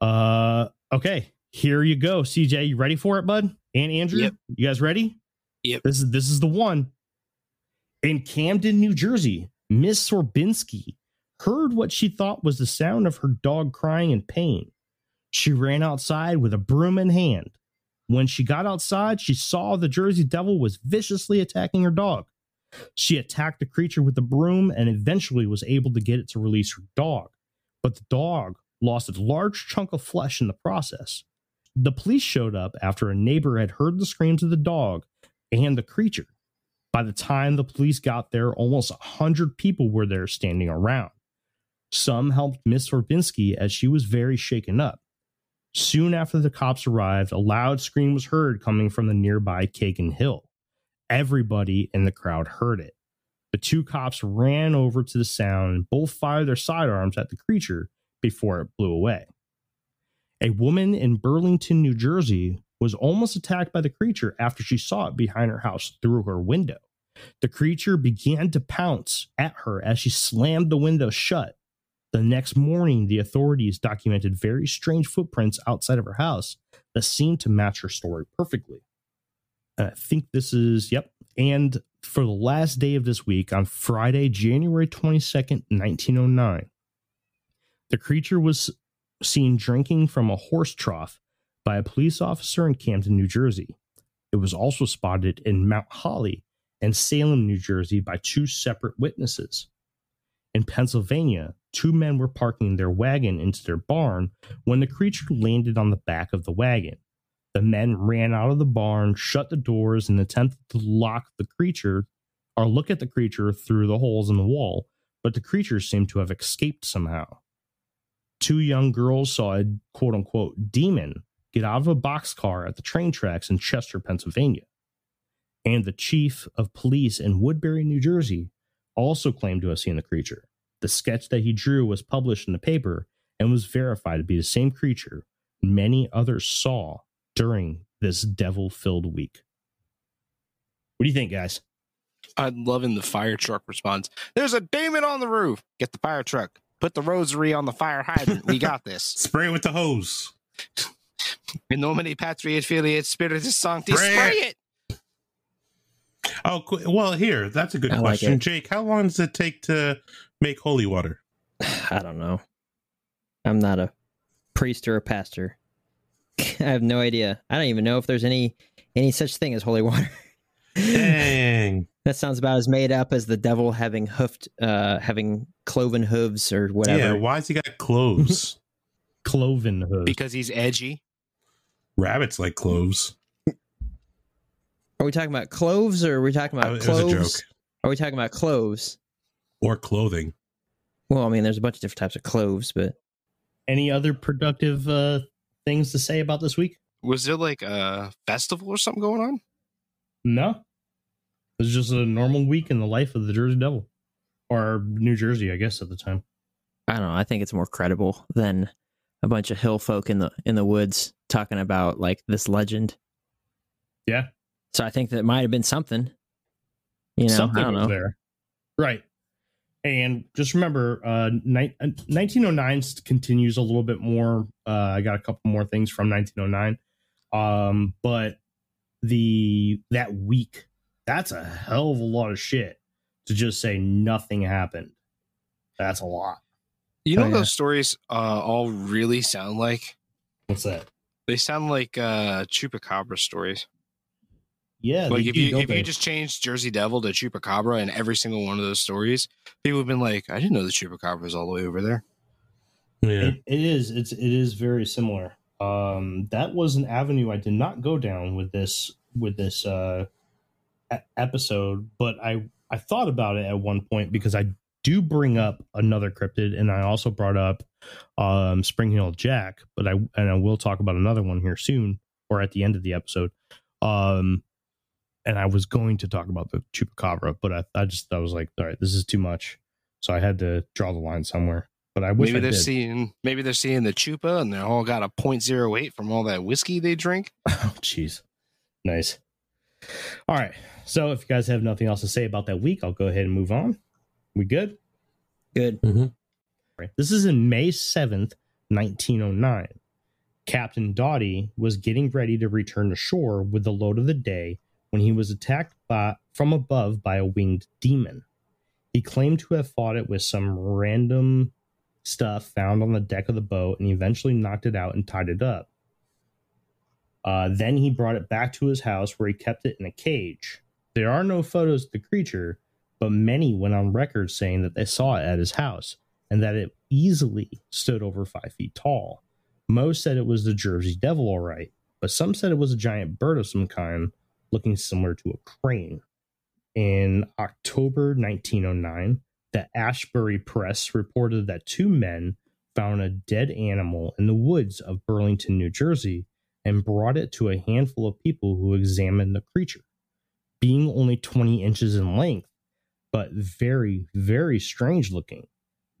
Uh, okay, here you go, CJ. You ready for it, bud? And Andrew, Yep. you guys ready? Yep. This is this is the one. In Camden, New Jersey, Miss Sorbinski heard what she thought was the sound of her dog crying in pain. She ran outside with a broom in hand. When she got outside, she saw the Jersey Devil was viciously attacking her dog. She attacked the creature with the broom and eventually was able to get it to release her dog. But the dog lost a large chunk of flesh in the process. The police showed up after a neighbor had heard the screams of the dog and the creature. By the time the police got there, almost a hundred people were there standing around. Some helped Miss Sorbinski as she was very shaken up. Soon after the cops arrived, a loud scream was heard coming from the nearby Kagan Hill. Everybody in the crowd heard it. The two cops ran over to the sound and both fired their sidearms at the creature before it blew away. A woman in Burlington, New Jersey, was almost attacked by the creature after she saw it behind her house through her window. The creature began to pounce at her as she slammed the window shut. The next morning, the authorities documented very strange footprints outside of her house that seemed to match her story perfectly. And I think this is, yep. And for the last day of this week, on Friday, January 22nd, 1909, the creature was seen drinking from a horse trough by a police officer in Camden, New Jersey. It was also spotted in Mount Holly and Salem, New Jersey by two separate witnesses. In Pennsylvania, two men were parking their wagon into their barn when the creature landed on the back of the wagon. The men ran out of the barn, shut the doors, and attempted to lock the creature or look at the creature through the holes in the wall, but the creature seemed to have escaped somehow. Two young girls saw a quote unquote demon get out of a boxcar at the train tracks in Chester, Pennsylvania. And the chief of police in Woodbury, New Jersey, also claimed to have seen the creature. The sketch that he drew was published in the paper and was verified to be the same creature many others saw during this devil filled week. What do you think, guys? I'm loving the fire truck response. There's a demon on the roof. Get the fire truck. Put the rosary on the fire hydrant. We got this. Spray it with the hose. In nomine patriot filiate spiritus sancti. Spray Spray it. it. Oh, well, here, that's a good I question. it. Jake, how long does it take to make holy water? I don't know. I'm not a priest or a pastor. I have no idea. I don't even know if there's any any such thing as holy water. Dang. that sounds about as made up as the devil having hoofed, uh, having cloven hooves or whatever. Yeah, why's he got cloves? Cloven hooves. Because he's edgy. Rabbits like cloves. Are we talking about cloves or are we talking about it was a cloves? joke. Are we talking about cloves? Or clothing. Well, I mean, there's a bunch of different types of cloves, but Any other productive uh, things to say about this week? Was there like a festival or something going on? No, it was just a normal week in the life of the Jersey Devil, or New Jersey, I guess, at the time. I don't know. I think it's more credible than a bunch of hill folk in the in the woods talking about like this legend. Yeah, So I think that might have been something. You know, something I don't was know. there, right? And just remember, uh, ni- uh, 1909 s- continues a little bit more. Uh, I got a couple more things from 1909, um, but the that week, that's a hell of a lot of shit to just say nothing happened. That's a lot. You know Oh, what yeah. those stories uh, all really sound like? What's that? They sound like uh, chupacabra stories. Yeah, like if do, you if they? you just changed Jersey Devil to chupacabra in every single one of those stories, people have been like, "I didn't know the chupacabra was all the way over there." Yeah. It, it is. It's it is very similar. Um, that was an avenue I did not go down with this with this uh, episode, but I I thought about it at one point because I do bring up another cryptid, and I also brought up um, Spring Hill Jack, but I and I will talk about another one here soon or at the end of the episode. Um, and I was going to talk about the chupacabra, but I, I just I was like, all right, this is too much, so I had to draw the line somewhere. But I wish maybe I they're did. seeing maybe they're seeing the chupa and they all got a 0.08 from all that whiskey they drink. Oh, jeez. Nice. All right. So if you guys have nothing else to say about that week, I'll go ahead and move on. We good? Good. Mhm. This is in May 7th, 1909. Captain Doughty was getting ready to return to shore with the load of the day when he was attacked by, from above by a winged demon. He claimed to have fought it with some random stuff found on the deck of the boat and he eventually knocked it out and tied it up. Uh, then he brought it back to his house where he kept it in a cage. There are no photos of the creature, but many went on record saying that they saw it at his house and that it easily stood over five feet tall. Most said it was the Jersey Devil, all right, but some said it was a giant bird of some kind, looking similar to a crane. In October 1909, the Asbury Press reported that two men found a dead animal in the woods of Burlington, New Jersey, and brought it to a handful of people who examined the creature. Being only 20 inches in length, but very, very strange looking,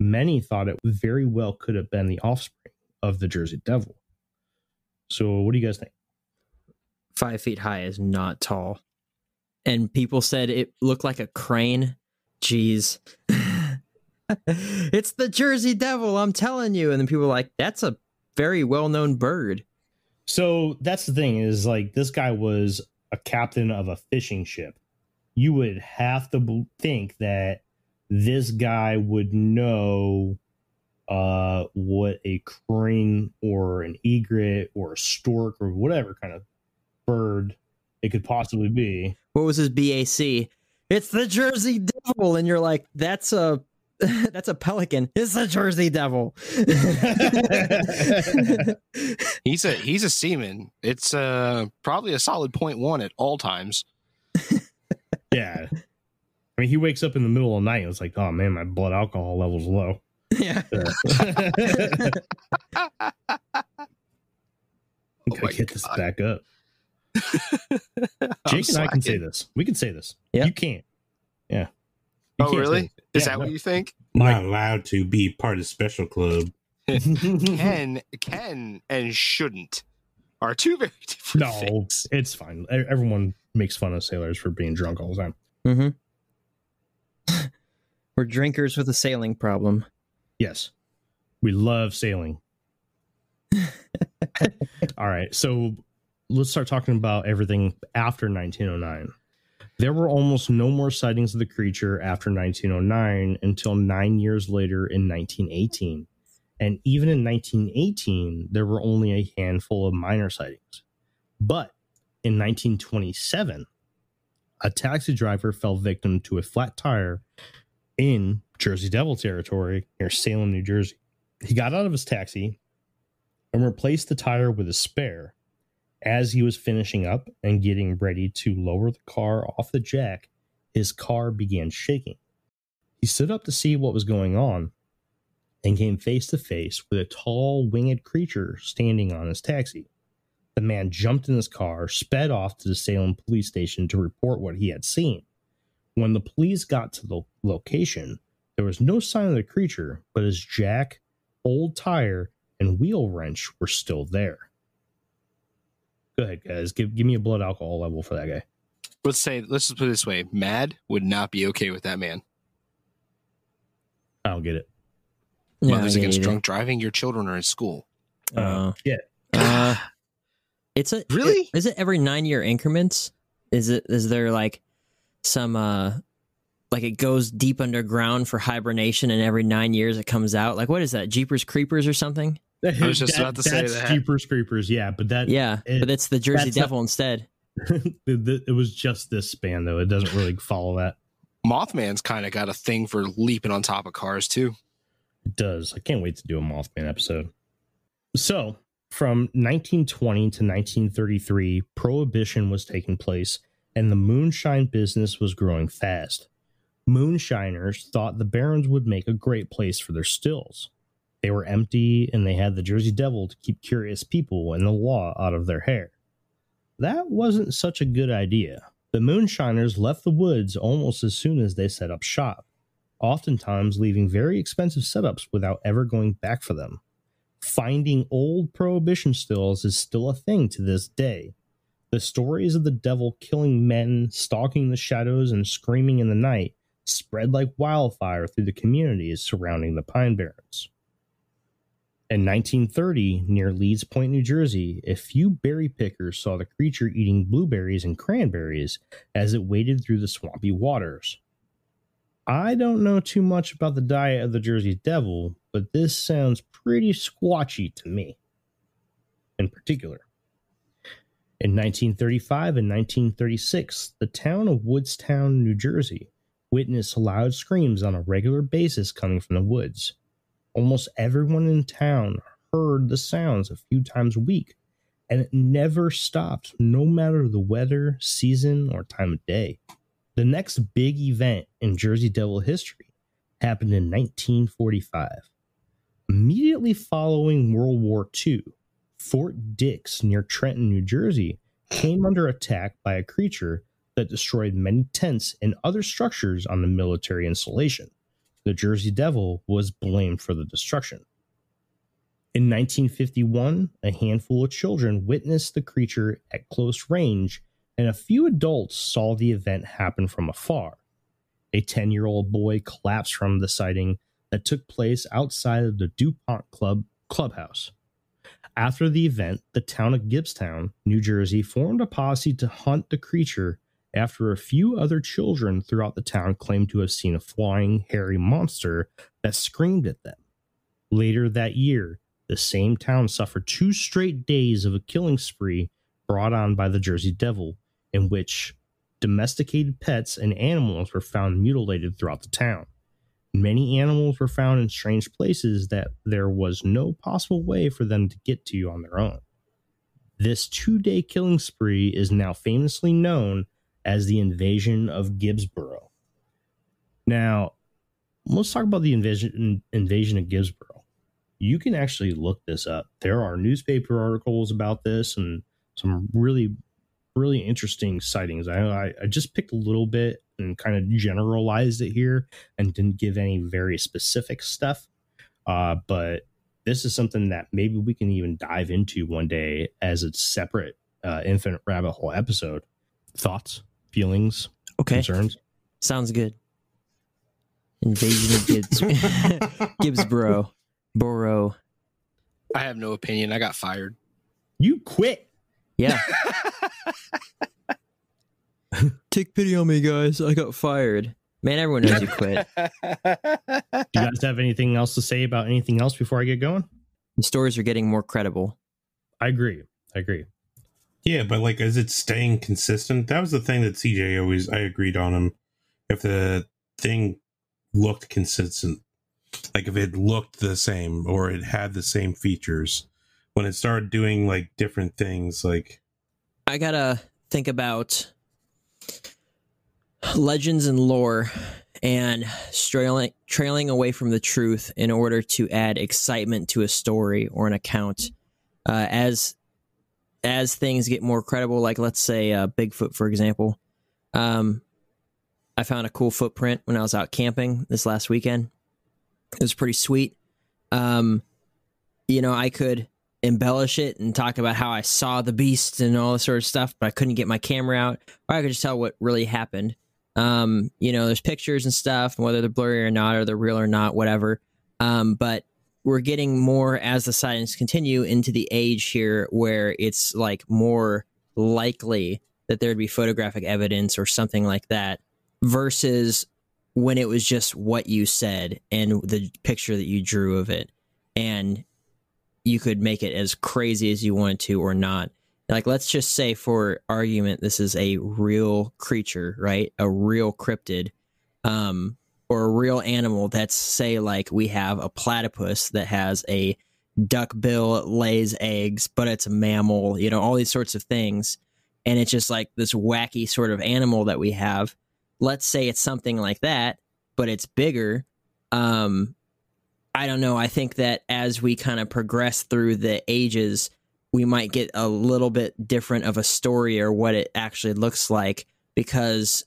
many thought it very well could have been the offspring of the Jersey Devil. So, what do you guys think? Five feet high is not tall. And people said it looked like a crane. Jeez. it's the Jersey Devil, I'm telling you. And then people were like, that's a very well known bird. So that's the thing is like this guy was a captain of a fishing ship. You would have to think that this guy would know uh what a crane or an egret or a stork or whatever kind of bird it could possibly be. What was his BAC? It's the Jersey Devil. And you're like, that's a. That's a pelican. It's the Jersey Devil. He's a he's a seaman. It's uh probably a solid point one at all times. Yeah. I mean, he wakes up in the middle of the night and it's like, oh man, my blood alcohol level's low. yeah. I gotta oh my get this back up. I'm Jake and I can say this. We can say this. Yeah. You can't. Yeah. You Oh can't really? Is Yeah, that no. what you think? Not allowed to be part of special club. this. Can can and shouldn't are two very different no, things. it's fine. E- Everyone makes fun of sailors for being drunk all the time. Mm-hmm. We're drinkers with a sailing problem. Yes. We love sailing. all right. So let's start talking about everything after 1909. There were almost no more sightings of the creature after 1909 until nine years later in 1918. And even in 1918, there were only a handful of minor sightings. But in 1927, a taxi driver fell victim to a flat tire in Jersey Devil territory near Salem, New Jersey. He got out of his taxi and replaced the tire with a spare. As he was finishing up and getting ready to lower the car off the jack, his car began shaking. He stood up to see what was going on and came face to face with a tall winged creature standing on his taxi. The man jumped in his car, sped off to the Salem police station to report what he had seen. When the police got to the location, there was no sign of the creature, but his jack, old tire, and wheel wrench were still there. Go ahead, guys. Give give me a blood alcohol level for that guy. Let's say, let's just put it this way: MADD would not be okay with that man. I don't get it. Yeah, Mothers I against it. drunk driving. Your children are in school. Uh, Uh, yeah. Uh, it's a Really? Is it every nine year increments? Is it? Is there like some uh, like it goes deep underground for hibernation, and every nine years it comes out? Like what is that? Jeepers Creepers or something? I was just about to say that's that. Jeepers Creepers, yeah, but that Yeah, it- but it's the Jersey that's not- Devil instead. it, it was just this span though. It doesn't really follow that. Mothman's kind of got a thing for leaping on top of cars too. It does. I can't wait to do a Mothman episode. So, from 1920 to 1933, prohibition was taking place and the moonshine business was growing fast. Moonshiners thought the Barrens would make a great place for their stills. They were empty and they had the Jersey Devil to keep curious people and the law out of their hair. That wasn't such a good idea. The moonshiners left the woods almost as soon as they set up shop oftentimes leaving very expensive setups without ever going back for them. Finding old prohibition stills is still a thing to this day. The stories of the devil killing men, stalking the shadows, and screaming in the night spread like wildfire through the communities surrounding the Pine Barrens. In 1930, near Leeds Point, New Jersey, a few berry pickers saw the creature eating blueberries and cranberries as it waded through the swampy waters. I don't know too much about the diet of the Jersey Devil, but this sounds pretty squatchy to me. In particular, in 1935 and 1936, the town of Woodstown, New Jersey, witnessed loud screams on a regular basis coming from the woods. Almost everyone in town heard the sounds a few times a week, and it never stopped, no matter the weather, season, or time of day. The next big event in Jersey Devil history happened in 1945. Immediately following World War II, Fort Dix near Trenton, New Jersey, came under attack by a creature that destroyed many tents and other structures on the military installation. The Jersey Devil was blamed for the destruction. In 1951, a handful of children witnessed the creature at close range and a few adults saw the event happen from afar. A 10 year old boy collapsed from the sighting that took place outside of the DuPont Club clubhouse. After the event, the town of Gibbstown, New Jersey, formed a posse to hunt the creature after a few other children throughout the town claimed to have seen a flying, hairy monster that screamed at them. Later that year, the same town suffered two straight days of a killing spree brought on by the Jersey Devil, in which domesticated pets and animals were found mutilated throughout the town. Many animals were found in strange places that there was no possible way for them to get to you on their own. This two day killing spree is now famously known as the invasion of Gibbsboro. Now, let's talk about the invasion, invasion of Gibbsboro. You can actually look this up. There are newspaper articles about this and some really really interesting sightings. I, I I just picked a little bit and kind of generalized it here and didn't give any very specific stuff. Uh, but this is something that maybe we can even dive into one day as a separate uh, infinite rabbit hole episode. Thoughts, feelings, Okay, concerns. sounds good. Invasion of Gibbs, Gibbsboro, Borough. I have no opinion. I got fired. You quit. Yeah. Take pity on me, guys. I got fired. Man, everyone knows you quit. Do you guys have anything else to say about anything else before I get going? The stories are getting more credible. I agree. I agree. Yeah, but like, is it staying consistent? That was the thing that CJ always. I agreed on him. If the thing looked consistent, like if it looked the same or it had the same features, when it started doing like different things, like I gotta think about legends and lore and trailing trailing away from the truth in order to add excitement to a story or an account. Uh, as as things get more credible, like let's say uh, Bigfoot, for example, um, I found a cool footprint when I was out camping this last weekend. It was pretty sweet. Um, you know, I could embellish it and talk about how I saw the beast and all this sort of stuff, but I couldn't get my camera out, or I could just tell what really happened. Um, you know, there's pictures and stuff, whether they're blurry or not, or they're real or not, whatever. Um, but we're getting more as the sightings continue into the age here where it's like more likely that there'd be photographic evidence or something like that versus when it was just what you said and the picture that you drew of it and you could make it as crazy as you wanted to or not. Like let's just say for argument this is a real creature right? A real cryptid um or a real animal that's say like we have a platypus that has a duck bill lays eggs but it's a mammal you know all these sorts of things. And it's just like this wacky sort of animal that we have. Let's say it's something like that but it's bigger um i don't know i think that as we kind of progress through the ages we might get a little bit different of a story or what it actually looks like because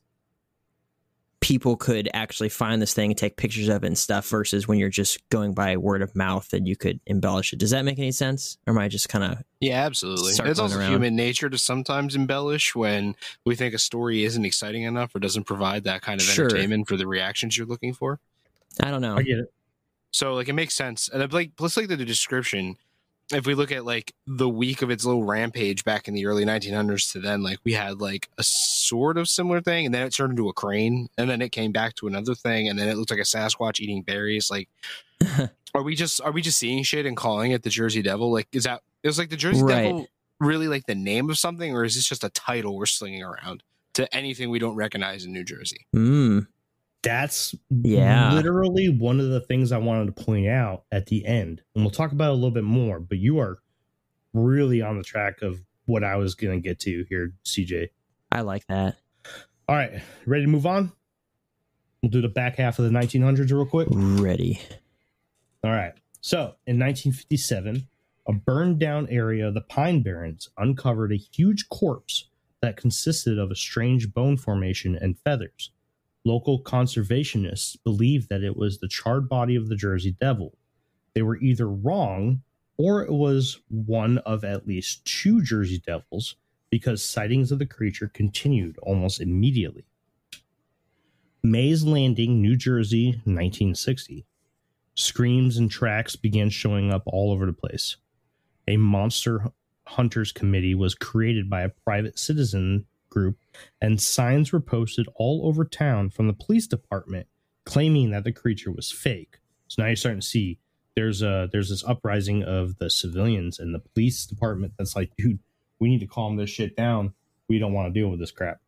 people could actually find this thing and take pictures of it and stuff versus when you're just going by word of mouth and you could embellish it. Does that make any sense? Or am I just kind of Yeah, absolutely. It's also around. human nature to sometimes embellish when we think a story isn't exciting enough or doesn't provide that kind of Sure. entertainment for the reactions you're looking for. I don't know. I get it. So like it makes sense. And like plus like the description, if we look at like the week of its little rampage back in the early 1900s to then, like we had like a sort of similar thing, and then it turned into a crane, and then it came back to another thing, and then it looked like a Sasquatch eating berries. Like, are we just are we just seeing shit and calling it the Jersey Devil? Like, is that it was like the Jersey Right. Devil really like the name of something, or is this just a title we're slinging around to anything we don't recognize in New Jersey? Mm, That's Yeah. literally one of the things I wanted to point out at the end. And we'll talk about it a little bit more, but you are really on the track of what I was going to get to here, CJ. I like that. All right, ready to move on? We'll do the back half of the 1900s real quick. Ready. All right. So, in 1957, a burned down area of the Pine Barrens uncovered a huge corpse that consisted of a strange bone formation and feathers. Local conservationists believed that it was the charred body of the Jersey Devil. They were either wrong or it was one of at least two Jersey Devils because sightings of the creature continued almost immediately. Mays Landing, New Jersey, 1960 screams and tracks began showing up all over the place. A monster hunters committee was created by a private citizen group, and signs were posted all over town from the police department claiming that the creature was fake. So now you're starting to see there's a there's this uprising of the civilians and the police department that's like, dude, we need to calm this shit down. We don't want to deal with this crap.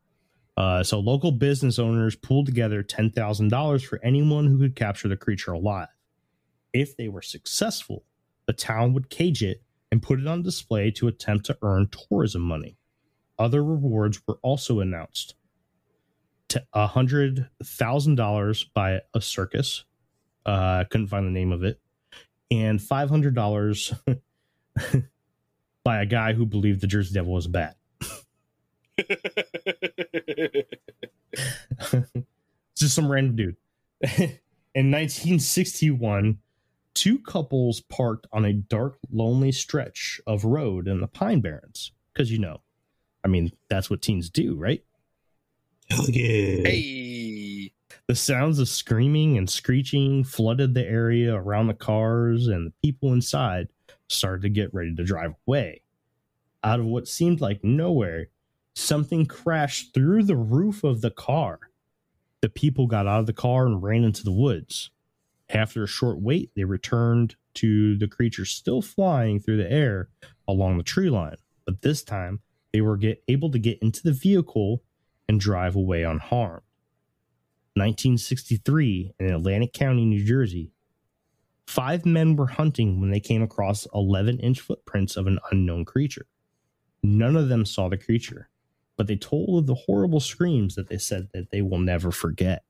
Uh, so local business owners pulled together ten thousand dollars for anyone who could capture the creature alive. If they were successful, the town would cage it and put it on display to attempt to earn tourism money. Other rewards were also announced. To hundred thousand dollars by a circus. Uh, couldn't find the name of it, and five hundred dollars by a guy who believed the Jersey Devil was bad. just some random dude. In 1961, two couples parked on a dark, lonely stretch of road in the Pine Barrens. Because, you know, I mean, that's what teens do, right? Hell yeah. Hey, The sounds of screaming and screeching flooded the area around the cars, and the people inside started to get ready to drive away. Out of what seemed like nowhere, something crashed through the roof of the car. The people got out of the car and ran into the woods. After a short wait, they returned to the creature still flying through the air along the tree line. But this time, they were get, able to get into the vehicle and drive away unharmed. 1963 in Atlantic County, New Jersey. Five men were hunting when they came across 11 inch footprints of an unknown creature. None of them saw the creature, but they told of the horrible screams that they said that they will never forget.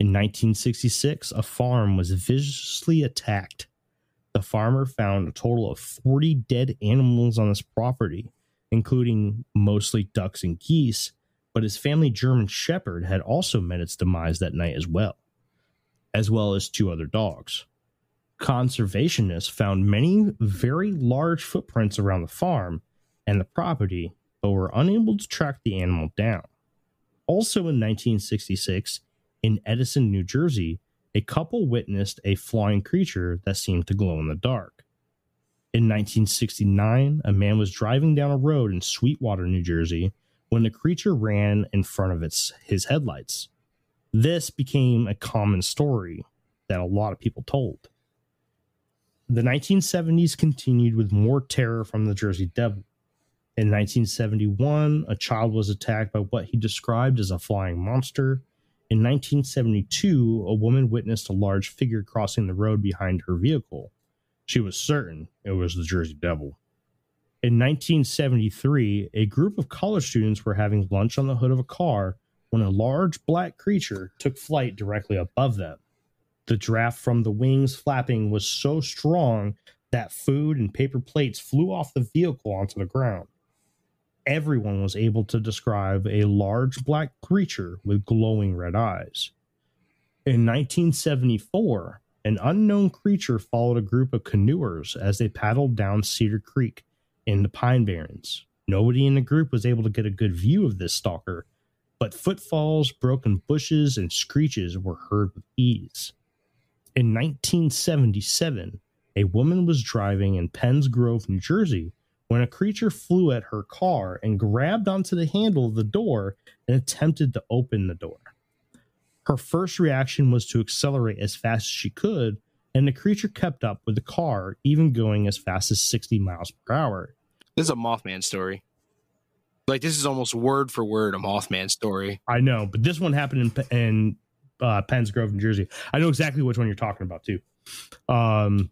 In 1966, a farm was viciously attacked. The farmer found a total of 40 dead animals on his property, including mostly ducks and geese, but his family German Shepherd had also met its demise that night as well, as well as two other dogs. Conservationists found many very large footprints around the farm and the property, but were unable to track the animal down. Also in 1966, in Edison, New Jersey, a couple witnessed a flying creature that seemed to glow in the dark. In 1969, a man was driving down a road in Sweetwater, New Jersey, when the creature ran in front of its his headlights. This became a common story that a lot of people told. The 1970s continued with more terror from the Jersey Devil. In 1971, a child was attacked by what he described as a flying monster. In 1972, a woman witnessed a large figure crossing the road behind her vehicle. She was certain it was the Jersey Devil. In 1973, a group of college students were having lunch on the hood of a car when a large black creature took flight directly above them. The draft from the wings flapping was so strong that food and paper plates flew off the vehicle onto the ground. Everyone was able to describe a large black creature with glowing red eyes. In 1974, an unknown creature followed a group of canoers as they paddled down Cedar Creek in the Pine Barrens. Nobody in the group was able to get a good view of this stalker, but footfalls, broken bushes, and screeches were heard with ease. In 1977, a woman was driving in Penns Grove, New Jersey, when a creature flew at her car and grabbed onto the handle of the door and attempted to open the door. Her first reaction was to accelerate as fast as she could, and the creature kept up with the car, even going as fast as 60 miles per hour. This is a Mothman story. Like this is almost word for word a Mothman story. I know, but this one happened in, in uh, Penns Grove, New Jersey. I know exactly which one you're talking about too. Um,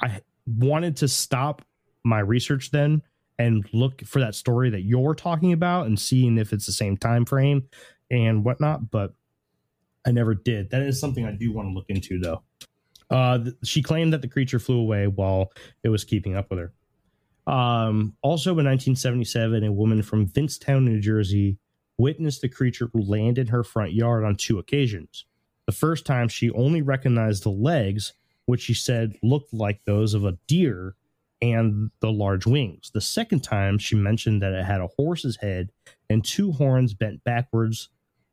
I wanted to stop my research then and look for that story that you're talking about and seeing if it's the same time frame and whatnot, but I never did. That is something I do want to look into though. Uh, th- she claimed that the creature flew away while it was keeping up with her. Um, also in 1977, a woman from Vincetown, New Jersey, witnessed the creature land in her front yard on two occasions. The first time, she only recognized the legs, which she said looked like those of a deer, and the large wings. The second time, she mentioned that it had a horse's head and two horns bent backwards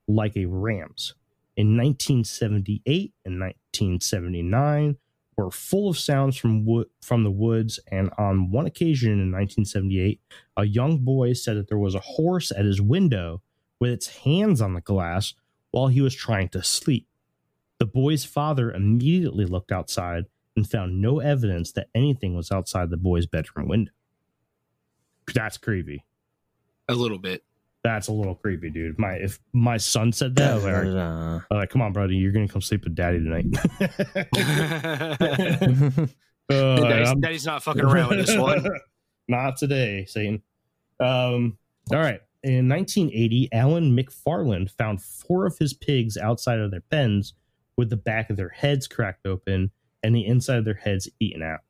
like a ram's. In 1978 and 1979 were full of sounds from wo- from the woods, and on one occasion in 1978, a young boy said that there was a horse at his window with its hands on the glass while he was trying to sleep. The boy's father immediately looked outside and found no evidence that anything was outside the boy's bedroom window. That's creepy. A little bit. That's a little creepy, dude. My if my son said that, I was like, I'm like, come on, buddy, you're gonna come sleep with daddy tonight. Uh, Daddy's, I'm- Daddy's not fucking around with this one. Not today, Satan. Um, all right. In 1980, Alan McFarland found four of his pigs outside of their pens with the back of their heads cracked open and the inside of their heads eaten out.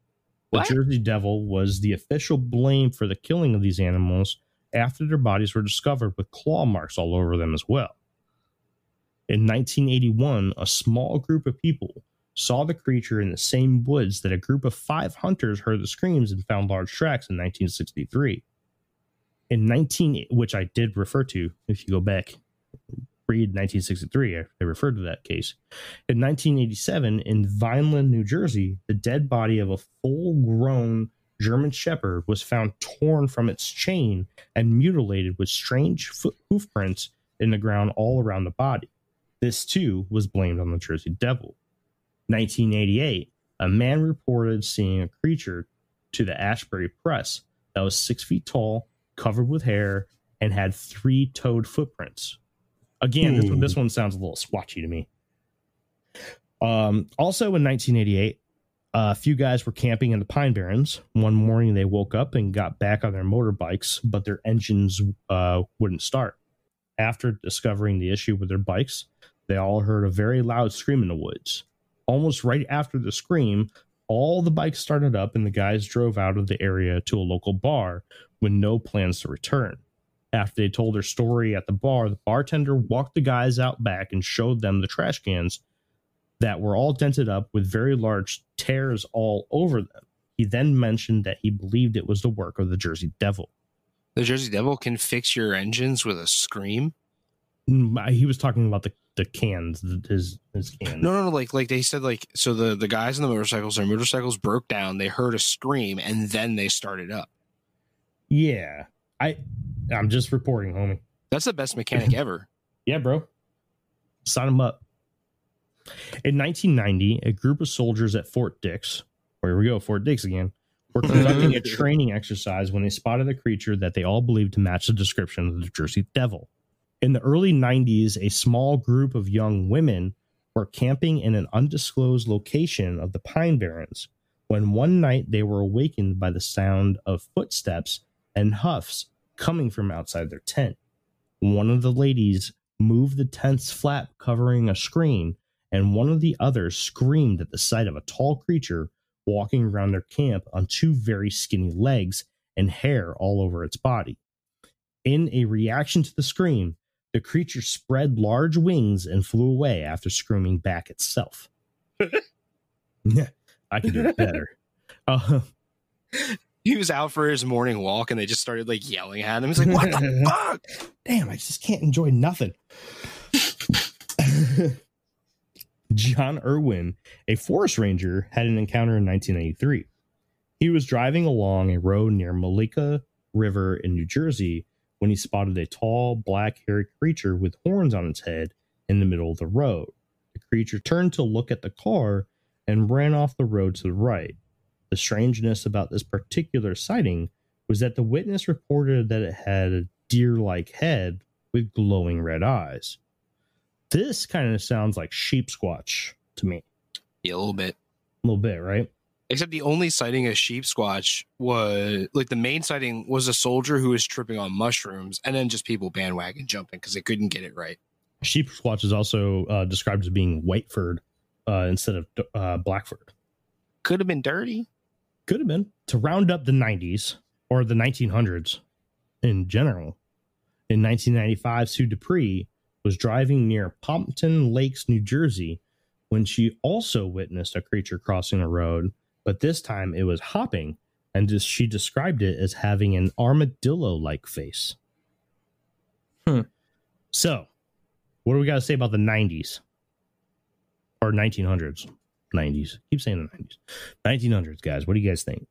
The What? Jersey Devil was the official blame for the killing of these animals after their bodies were discovered with claw marks all over them as well. In 1981, a small group of people saw the creature in the same woods that a group of five hunters heard the screams and found large tracks in 1963. In 19, which I did refer to, if you go back, read 1963, I, I referred to that case. In 1987, in Vineland, New Jersey, the dead body of a full grown German Shepherd was found torn from its chain and mutilated with strange foot hoof prints in the ground all around the body. This too was blamed on the Jersey Devil. 1988, a man reported seeing a creature to the Asbury Press that was six feet tall, covered with hair, and had three toed footprints. Again, this, Hmm. this one sounds a little swatchy to me. Um, also in 1988, a few guys were camping in the Pine Barrens. One morning, they woke up and got back on their motorbikes, but their engines uh, wouldn't start. After discovering the issue with their bikes, they all heard a very loud scream in the woods. Almost right after the scream, All the bikes started up and the guys drove out of the area to a local bar with no plans to return. After they told their story at the bar, the bartender walked the guys out back and showed them the trash cans that were all dented up with very large tears all over them. He then mentioned that he believed it was the work of the Jersey Devil. The Jersey Devil can fix your engines with a scream. Mm, He was talking about the, the cans, his his cans. No, no, no. Like, like they said, like so the the guys on the motorcycles, their motorcycles broke down. They heard a scream, and then they started up. Yeah, I I'm just reporting, homie. That's the best mechanic ever. Yeah, bro. Sign him up. In 1990, a group of soldiers at Fort Dix, oh, where we go, Fort Dix again, were conducting a training exercise when they spotted a creature that they all believed to match the description of the Jersey Devil. In the early 90s, a small group of young women were camping in an undisclosed location of the Pine Barrens when one night they were awakened by the sound of footsteps and huffs coming from outside their tent. One of the ladies moved the tent's flap covering a screen, and one of the others screamed at the sight of a tall creature walking around their camp on two very skinny legs and hair all over its body. In a reaction to the scream, the creature spread large wings and flew away after screaming back itself. Yeah, I can do it better. Uh, He was out for his morning walk, and they just started like yelling at him. He's like, "What the fuck?" damn, I just can't enjoy nothing. John Irwin, a forest ranger, had an encounter in 1983. He was driving along a road near Mullica River in New Jersey when he spotted a tall, black haired creature with horns on its head in the middle of the road. The creature turned to look at the car and ran off the road to the right. The strangeness about this particular sighting was that the witness reported that it had a deer like head with glowing red eyes. This kind of sounds like Sheepsquatch to me. Yeah, a little bit. A little bit, right? Except the only sighting of Sheepsquatch was like the main sighting was a soldier who was tripping on mushrooms, and then just people bandwagon jumping because they couldn't get it right. Sheepsquatch is also uh, described as being whiteford uh, instead of uh, blackford. Could have been dirty. Could have been. To round up the 90s or the 1900s in general, in 1995, Sue Dupree was driving near Pompton Lakes, New Jersey, when she also witnessed a creature crossing a road, but this time it was hopping, and just, she described it as having an armadillo like face. Hmm. So, what do we got to say about the 90s or 1900s? 90s. Keep saying the 90s. 1900s, guys. What do you guys think?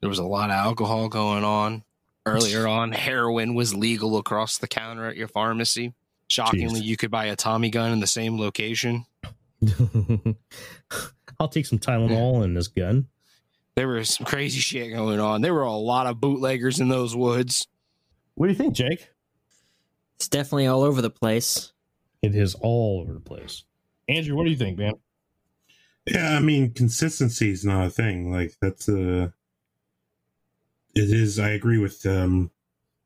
There was a lot of alcohol going on. Earlier on, heroin was legal across the counter at your pharmacy. Shockingly, Jeez. you could buy a Tommy gun in the same location. I'll take some Tylenol and this gun. There was some crazy shit going on. There were a lot of bootleggers in those woods. What do you think, Jake? It's definitely all over the place. It is all over the place. Andrew, what do you think, man? Yeah, I mean, consistency is not a thing. Like that's uh it is. I agree with um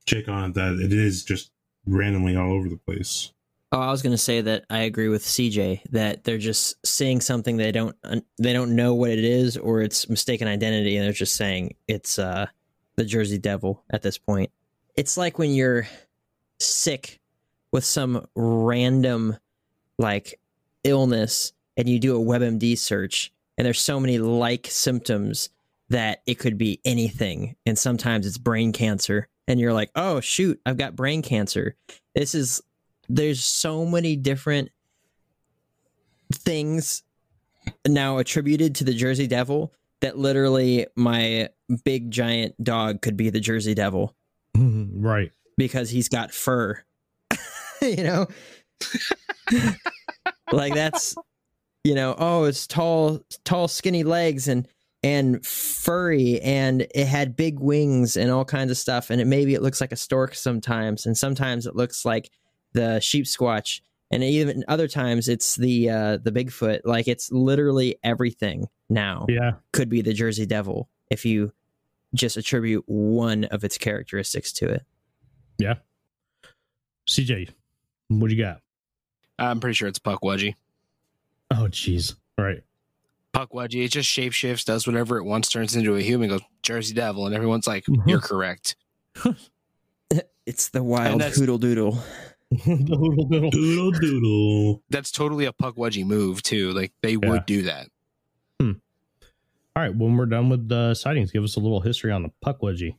Jake on that it is just randomly all over the place. Oh, I was going to say that I agree with CJ that they're just seeing something they don't they don't know what it is or it's mistaken identity and they're just saying it's uh the Jersey Devil at this point. It's like when you're sick with some random like illness and you do a WebMD search and there's so many like symptoms that it could be anything and sometimes it's brain cancer and you're like, "Oh shoot, I've got brain cancer." This is there's so many different things now attributed to the Jersey Devil that literally my big giant dog could be the Jersey Devil mm-hmm. right. because he's got fur. you know? like that's you know, oh, it's tall tall skinny legs and and furry and it had big wings and all kinds of stuff and it maybe it looks like a stork sometimes and sometimes it looks like the Sheepsquatch and even other times it's the uh the bigfoot like it's literally everything now Yeah. could be the jersey devil if you just attribute one of its characteristics to it Yeah. CJ, what do you got? I'm pretty sure it's Pukwudgie. Oh, jeez. All right. Pukwudgie, it just shapeshifts, does whatever it wants, turns into a human, goes Jersey Devil, and everyone's like, Mhm. "You're correct." It's the wild that's- hoodle doodle. the little little Doodle doodle. That's totally a Pukwudgie move too. Like they Yeah. would do that. All right, when we're done with the sightings, give us a little history on the Pukwudgie.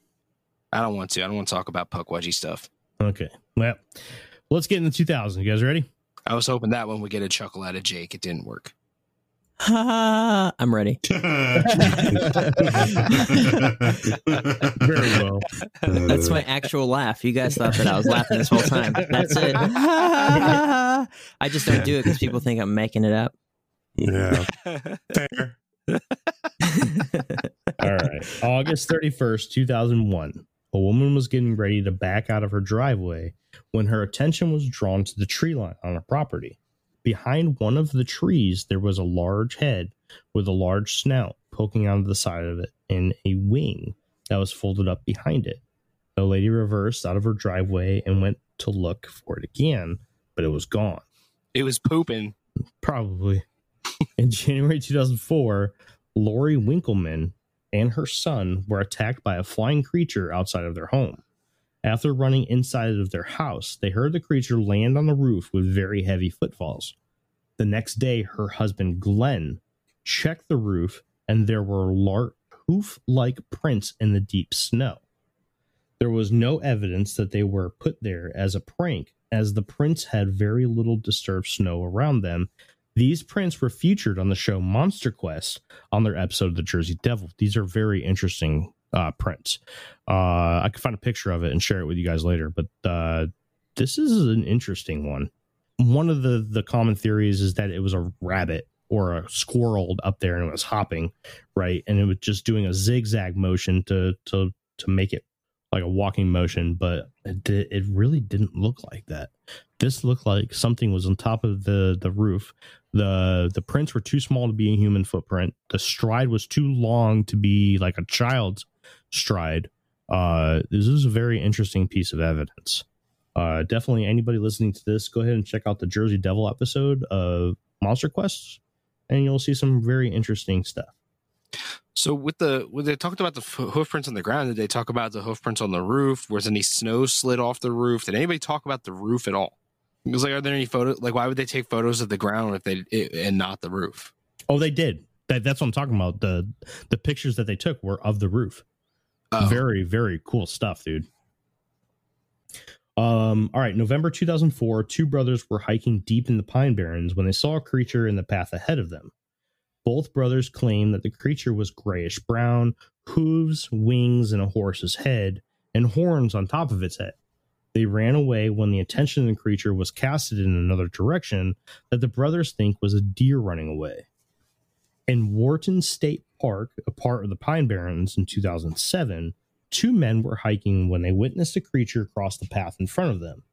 I don't want to. I don't want to talk about Pukwudgie stuff. Okay. Well, let's get in the 2000. You guys ready? I was hoping that one would get a chuckle out of Jake. It didn't work. I'm ready. Very well. That's my actual laugh. You guys thought that I was laughing this whole time. That's it. I just don't do it because people think I'm making it up. Yeah. Fair. All right. August 31st, 2001. A woman was getting ready to back out of her driveway when her attention was drawn to the tree line on her property. Behind one of the trees, there was a large head with a large snout poking out of the side of it and a wing that was folded up behind it. The lady reversed out of her driveway and went to look for it again, but it was gone. it was pooping. Probably. In January 2004, Lori Winkleman and her son were attacked by a flying creature outside of their home. After running inside of their house, they heard the creature land on the roof with very heavy footfalls. The next day, her husband Glenn checked the roof and there were lar- hoof like prints in the deep snow. There was no evidence that they were put there as a prank, as the prints had very little disturbed snow around them these prints were featured on the show Monster Quest on their episode of the Jersey Devil. These are very interesting uh, prints. Uh, I can find a picture of it and share it with you guys later, but uh, this is an interesting one. One of the the common theories is that it was a rabbit or a squirrel up there and it was hopping, right? And it was just doing a zigzag motion to to to make it like a walking motion, but it, it really didn't look like that. This looked like something was on top of the the roof the the prints were too small to be a human footprint the stride was too long to be like a child's stride uh this is a very interesting piece of evidence uh definitely anybody listening to this go ahead and check out the jersey devil episode of monster quests and you'll see some very interesting stuff So with the when they talked about the hoofprints on the ground, did they talk about the hoofprints on the roof? Was any snow slid off the roof? Did anybody talk about the roof at all? Because like, are there any photos? Like, why would they take photos of the ground if they it, and not the roof? oh they did that, that's what i'm talking about the the pictures that they took were of the roof Oh, Very, very cool stuff, dude. Um, all right, November 2004, two brothers were hiking deep in the Pine Barrens when they saw a creature in the path ahead of them. Both brothers claimed that the creature was grayish brown, hooves, wings, and a horse's head, and horns on top of its head. They ran away when the attention of the creature was casted in another direction that the brothers think was a deer running away. In Wharton State Park, a part of the Pine Barrens in 2007, two men were hiking when they witnessed a creature cross the path in front of them.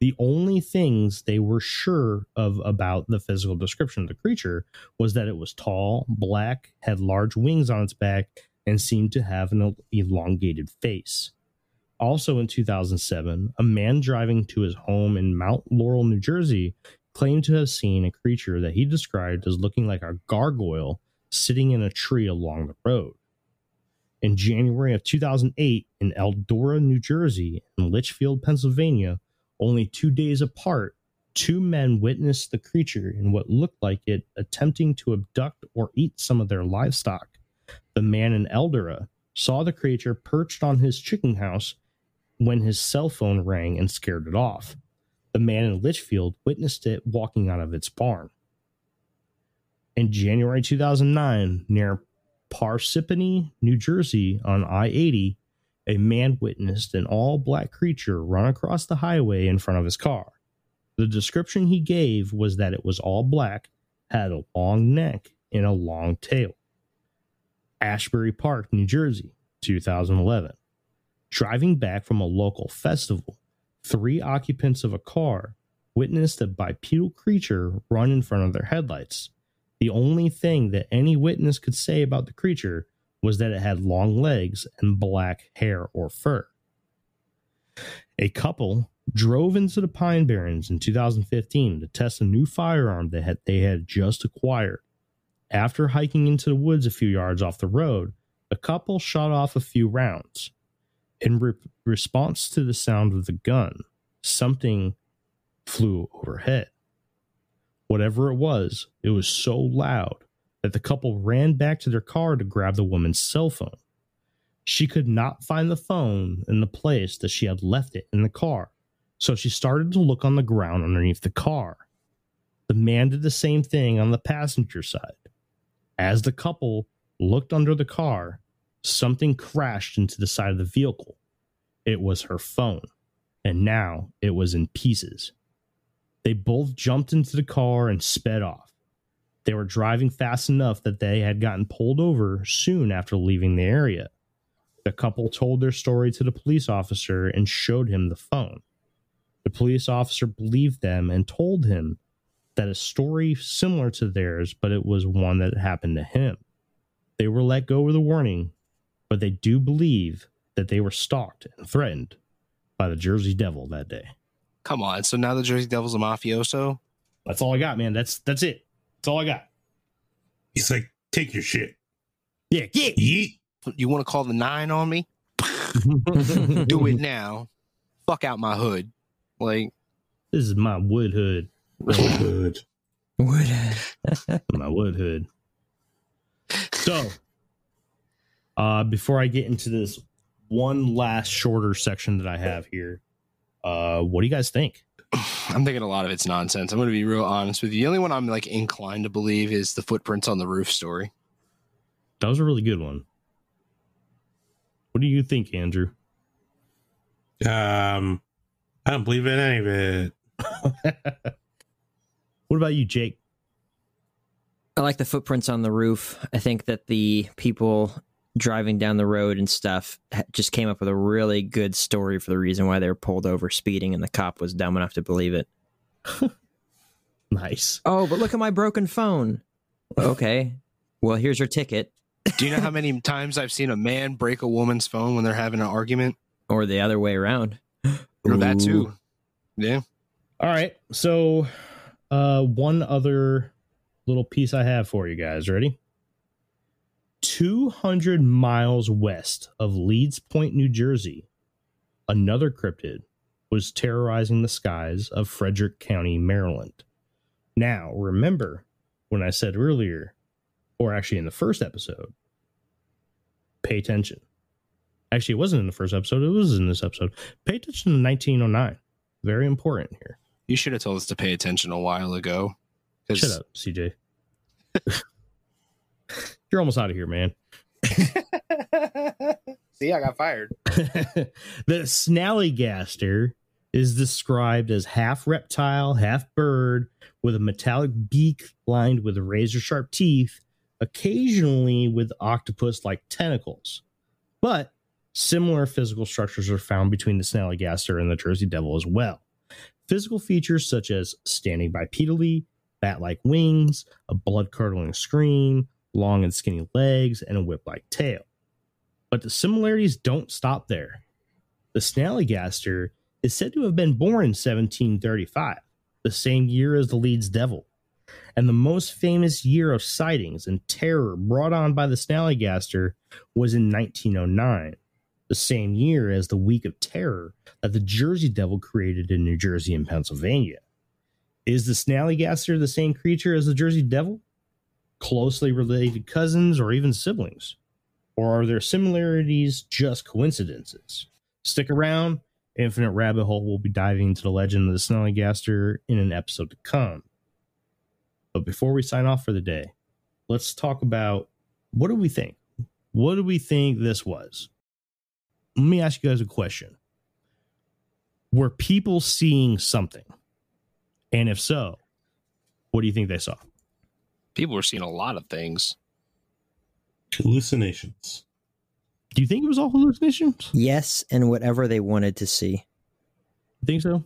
The only things they were sure of about the physical description of the creature was that it was tall, black, had large wings on its back, and seemed to have an elongated face. Also in 2007, a man driving to his home in Mount Laurel, New Jersey, claimed to have seen a creature that he described as looking like a gargoyle sitting in a tree along the road. In January of 2008, in Eldora, New Jersey, and Litchfield, Pennsylvania, only two days apart, two men witnessed the creature in what looked like it attempting to abduct or eat some of their livestock. The man in Eldora saw the creature perched on his chicken house when his cell phone rang and scared it off. The man in Litchfield witnessed it walking out of its barn. In January 2009, near Parsippany, New Jersey, on I 80, a man witnessed an all black creature run across the highway in front of his car. The description he gave was that it was all black, had a long neck, and a long tail. Asbury Park, New Jersey, 2011. Driving back from a local festival, three occupants of a car witnessed a bipedal creature run in front of their headlights. The only thing that any witness could say about the creature was that it had long legs and black hair or fur. A couple drove into the Pine Barrens in 2015 to test a new firearm that they had just acquired. after hiking into the woods a few yards off the road, the couple shot off a few rounds. In re- response to the sound of the gun, something flew overhead. Whatever it was, it was so loud that the couple ran back to their car to grab the woman's cell phone. She could not find the phone in the place that she had left it in the car, so she started to look on the ground underneath the car. The man did the same thing on the passenger side. As the couple looked under the car, something crashed into the side of the vehicle. It was her phone, and now it was in pieces. They both jumped into the car and sped off. They were driving fast enough that they had gotten pulled over soon after leaving the area. The couple told their story to the police officer and showed him the phone. The police officer believed them and told him that a story similar to theirs, but it was one that happened to him. They were let go with a warning, but they do believe that they were stalked and threatened by the Jersey Devil that day. Come on. So now the Jersey Devil's a mafioso? That's all I got, man. That's that's it. That's all I got. He's like, take your shit. Yeah, yeah. Yeet. You want to call the nine on me? Do it now. Fuck out my hood. Like, This is my wood hood. Good. my wood hood. So, uh, before I get into this one last shorter section that I have here, uh, what do you guys think? I'm thinking a lot of it's nonsense. I'm going to be real honest with you. The only one I'm like inclined to believe is the footprints on the roof story. That was a really good one. What do you think, Andrew? Um, I don't believe in any of it. what about you, Jake? I like the footprints on the roof. I think that the people driving down the road and stuff just came up with a really good story for the reason why they were pulled over speeding, and the cop was dumb enough to believe it. Nice. Oh, but look at my broken phone. Okay. Well, here's your ticket. Do you know how many times I've seen a man break a woman's phone when they're having an argument? Or the other way around. Or that too. Yeah. All right. So, uh, one other little piece I have for you guys. Ready? 200 miles west of Leeds Point, New Jersey, another cryptid was terrorizing the skies of Frederick County, Maryland. Now, remember when I said earlier, or actually in the first episode, pay attention. Actually, it wasn't in the first episode, it was in this episode. Pay attention to 1909. Very important here. You should have told us to pay attention a while ago. Shut up, CJ. You're almost out of here, man. See, I got fired. the snallygaster is described as half reptile, half bird, with a metallic beak lined with razor sharp teeth, occasionally with octopus like tentacles. But similar physical structures are found between the snallygaster and the Jersey Devil as well. Physical features such as standing bipedally, bat like wings, a blood curdling scream, long and skinny legs, and a whip like tail. But the similarities don't stop there. The Snallygaster is said to have been born in 1735, the same year as the Leeds Devil. And the most famous year of sightings and terror brought on by the Snallygaster was in 1909, the same year as the Week of Terror that the Jersey Devil created in New Jersey and Pennsylvania. Is the Snallygaster the same creature as the Jersey Devil? Closely related cousins or even siblings? Or are their similarities just coincidences? Stick around. Infinite Rabbit Hole will be diving into the legend of the Snallygaster in an episode to come. But before we sign off for the day, let's talk about what do we think? What do we think this was? Let me ask you guys a question. Were people seeing something? And if so, what do you think they saw? People were seeing a lot of things. Hallucinations. Do you think it was all hallucinations? Yes, and whatever they wanted to see. You think so?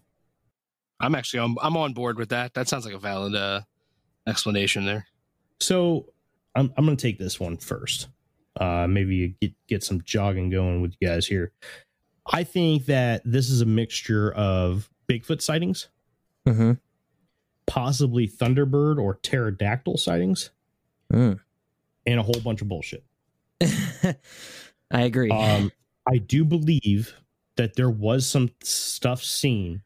I'm actually on, I'm on board with that. That sounds like a valid uh, explanation there. So I'm I'm gonna take this one first. Uh, maybe you get get some jogging going with you guys here. I think that this is a mixture of Bigfoot sightings, Mm-hmm. Possibly Thunderbird or pterodactyl sightings, Mm. and a whole bunch of bullshit. I agree. Um, I do believe that there was some stuff seen.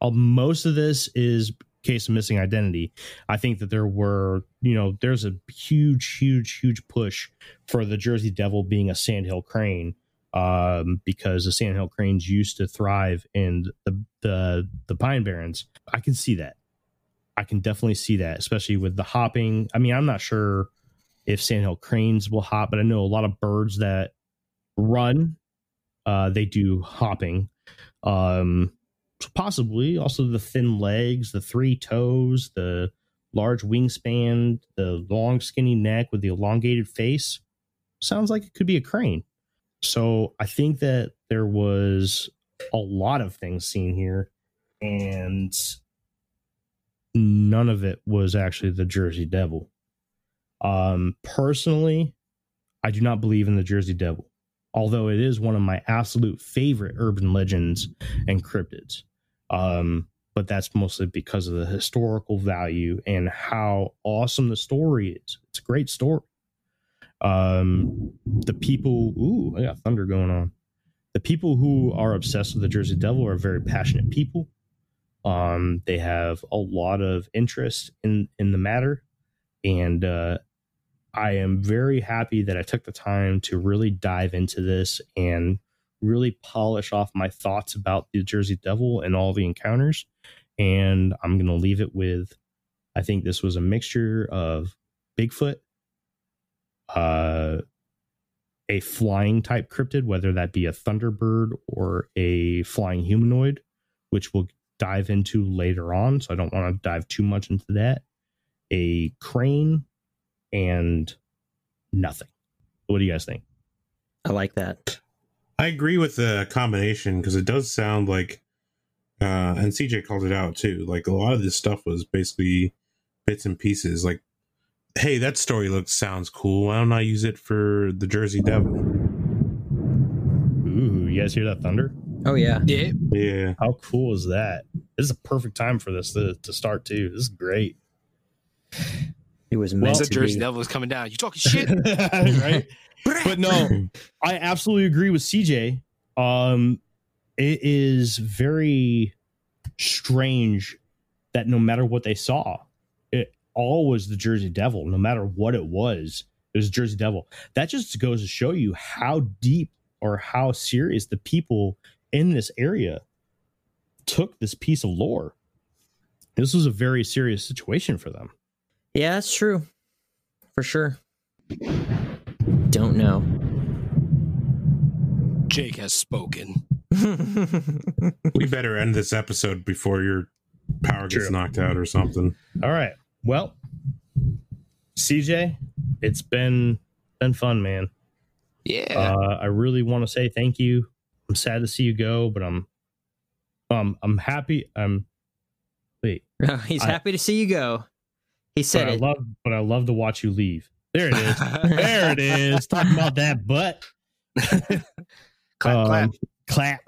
Uh, most of this is case of missing identity. I think that there were, you know, there's a huge, huge, huge push for the Jersey Devil being a sandhill crane, um, because the sandhill cranes used to thrive in the the the pine barrens. I can see that. I can definitely see that, especially with the hopping. I mean, I'm not sure if sandhill cranes will hop, but I know a lot of birds that run, uh, they do hopping. Um, possibly also the thin legs, the three toes, the large wingspan, the long skinny neck with the elongated face. Sounds like it could be a crane. So I think that there was a lot of things seen here, and none of it was actually the Jersey Devil. Um, personally, I do not believe in the Jersey Devil, although it is one of my absolute favorite urban legends and cryptids. Um, but that's mostly because of the historical value and how awesome the story is. It's a great story. Um, the people, ooh, I got thunder going on. The people who are obsessed with the Jersey Devil are very passionate people. Um, they have a lot of interest in in the matter, and uh, I am very happy that I took the time to really dive into this and really polish off my thoughts about the Jersey Devil and all the encounters. And I'm going to leave it with I think this was a mixture of Bigfoot, uh, a flying type cryptid, whether that be a Thunderbird or a flying humanoid, which we'll dive into later on. So I don't want to dive too much into that. A crane and nothing. What do you guys think? I like that. I agree with the combination because it does sound like, uh, and CJ called it out too. Like a lot of this stuff was basically bits and pieces. Like, hey, that story looks sounds cool. Why don't I use it for the Jersey Devil? Ooh, you guys hear that thunder? Oh yeah. Yeah. Yeah, How cool is that? This is a perfect time for this to, to start too. This is great. It was Well, meant The to Jersey be. Devil is coming down. You talking shit? right? But no, I absolutely agree with CJ. Um, it is very strange that no matter what they saw, it all was the Jersey Devil. No matter what it was, it was Jersey Devil. That just goes to show you how deep or how serious the people in this area took this piece of lore. This was a very serious situation for them. Yeah, that's true. For sure. Don't know. Jake has spoken. we better end this episode before your power gets True. knocked out or something. All right. Well, CJ, it's been been fun, man. Yeah. Uh, I really want to say thank you. I'm sad to see you go, but I'm um I'm happy. I'm wait, He's I- happy to see you go. He said I love but I love to watch you leave. There it is. there it is. Talking about that butt. clap, Um, clap.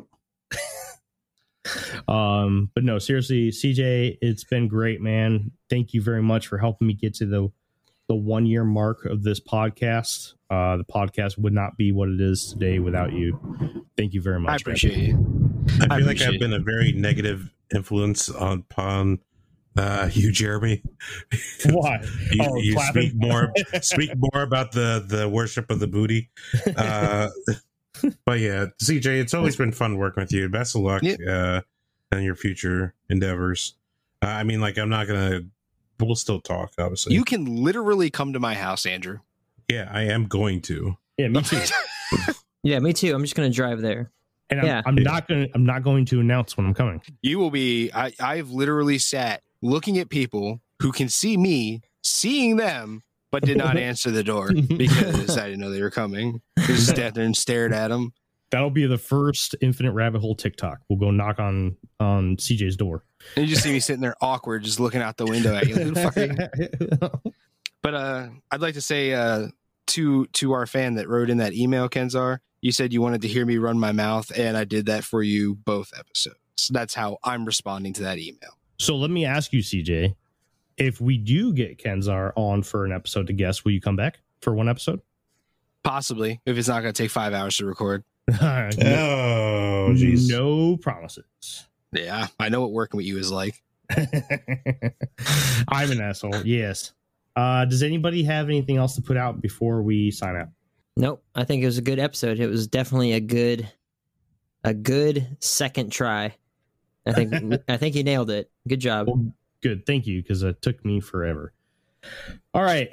clap. um, but no, seriously, CJ, it's been great, man. Thank you very much for helping me get to the the one year mark of this podcast. Uh, the podcast would not be what it is today without you. Thank you very much. I man. appreciate you. I I feel like I've been a very negative influence on upon uh, you, Jeremy. Why? you, Oh, you clapping? speak more speak more about the the worship of the booty. Uh, but yeah, CJ, it's always been fun working with you. Best of luck uh, in your future endeavors. Uh, I mean, like, I'm not gonna. We'll still talk, obviously. You can literally come to my house, Andrew. yeah, I am going to. Yeah, me too. Yeah, me too. I'm just gonna drive there. And I'm, Yeah. I'm not gonna I'm not going to announce when I'm coming. you will be I, i've literally sat looking at people who can see me seeing them but did not answer the door because i didn't know they were coming I just sat there and stared at them That'll be the first infinite rabbit hole TikTok. We'll go knock on on CJ's door. and you just see me sitting there awkward just looking out the window at you like, "Who the fuck are you?" but uh i'd like to say uh to to our fan that wrote in that email kenzar you said you wanted to hear me run my mouth and i did that for you both episodes that's how i'm responding to that email So let me ask you, CJ, If we do get Kenzar on for an episode to guest, will you come back for one episode? Possibly, if it's not going to take five hours to record. no, Oh, jeez. no promises. Yeah, I know what working with you is like. I'm an asshole. Yes. Uh, does anybody have anything else to put out before we sign out? Nope. I think it was a good episode. It was definitely a good, a good second try. I think I think you nailed it. Good job. Well, good. Thank you, because it took me forever. All right.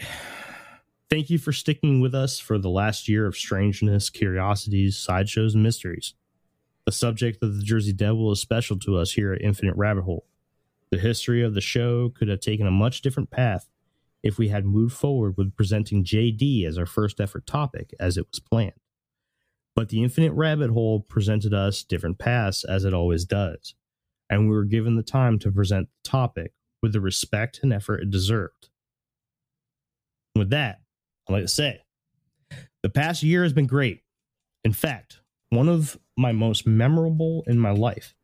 Thank you for sticking with us for the last year of strangeness, curiosities, sideshows, and mysteries. The subject of the Jersey Devil is special to us here at Infinite Rabbit Hole. The history of the show could have taken a much different path if we had moved forward with presenting JD as our first effort topic as it was planned. But the Infinite Rabbit Hole presented us different paths as it always does, and we were given the time to present the topic with the respect and effort it deserved. With that, I'd like to say the past year has been great. In fact, one of my most memorable in my life.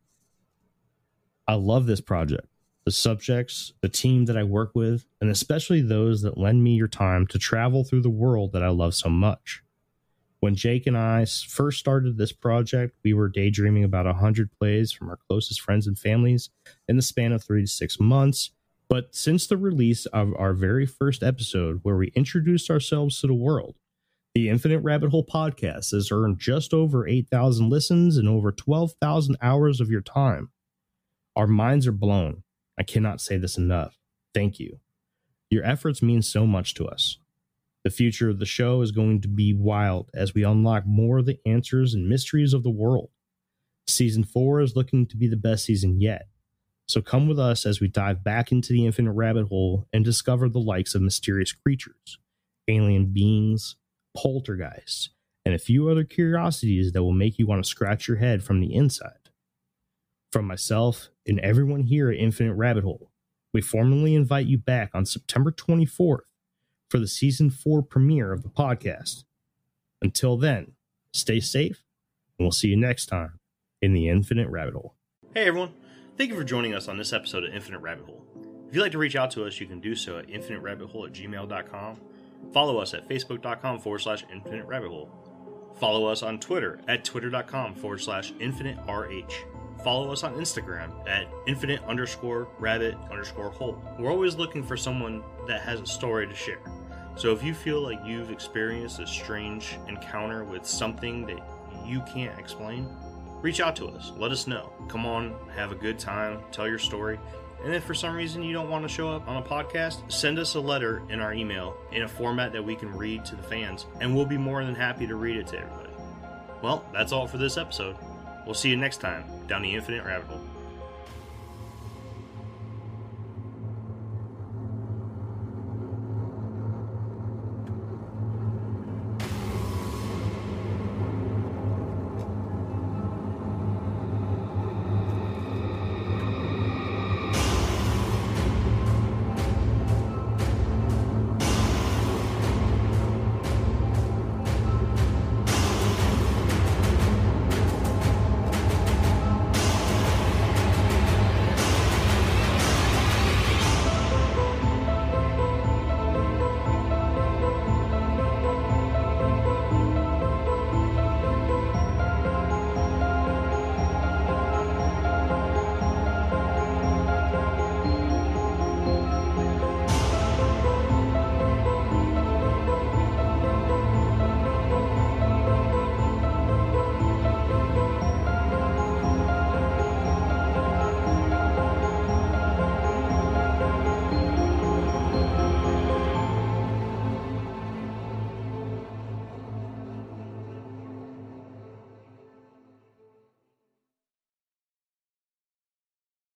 I love this project, the subjects, the team that I work with, and especially those that lend me your time to travel through the world that I love so much. When Jake and I first started this project, we were daydreaming about 100 plays from our closest friends and families in the span of three to six months. But since the release of our very first episode, where we introduced ourselves to the world, the Infinite Rabbit Hole podcast has earned just over 8,000 listens and over 12,000 hours of your time. Our minds are blown. I cannot say this enough. Thank you. Your efforts mean so much to us. The future of the show is going to be wild as we unlock more of the answers and mysteries of the world. Season 4 is looking to be the best season yet. So come with us as we dive back into the infinite rabbit hole and discover the likes of mysterious creatures, alien beings, poltergeists, and a few other curiosities that will make you want to scratch your head from the inside. From myself and everyone here at Infinite Rabbit Hole, we formally invite you back on September 24th for the season 4 premiere of the podcast. Until then, stay safe, and we'll see you next time in the Infinite Rabbit Hole. Hey everyone, thank you for joining us on this episode of Infinite Rabbit Hole. If you'd like to reach out to us, you can do so at infiniterabbithole at gmail.com. Follow us at facebook.com forward slash infinite rabbit hole. Follow us on Twitter at twitter.com forward slash infinite RH. Follow us on Instagram at infinite underscore rabbit underscore hole. We're always looking for someone that has a story to share. So if you feel like you've experienced a strange encounter with something that you can't explain, reach out to us. Let us know. Come on, have a good time, tell your story. And if for some reason you don't want to show up on a podcast, send us a letter in our email in a format that we can read to the fans, and we'll be more than happy to read it to everybody. Well, that's all for this episode. We'll see you next time down the Infinite Rabbit Hole.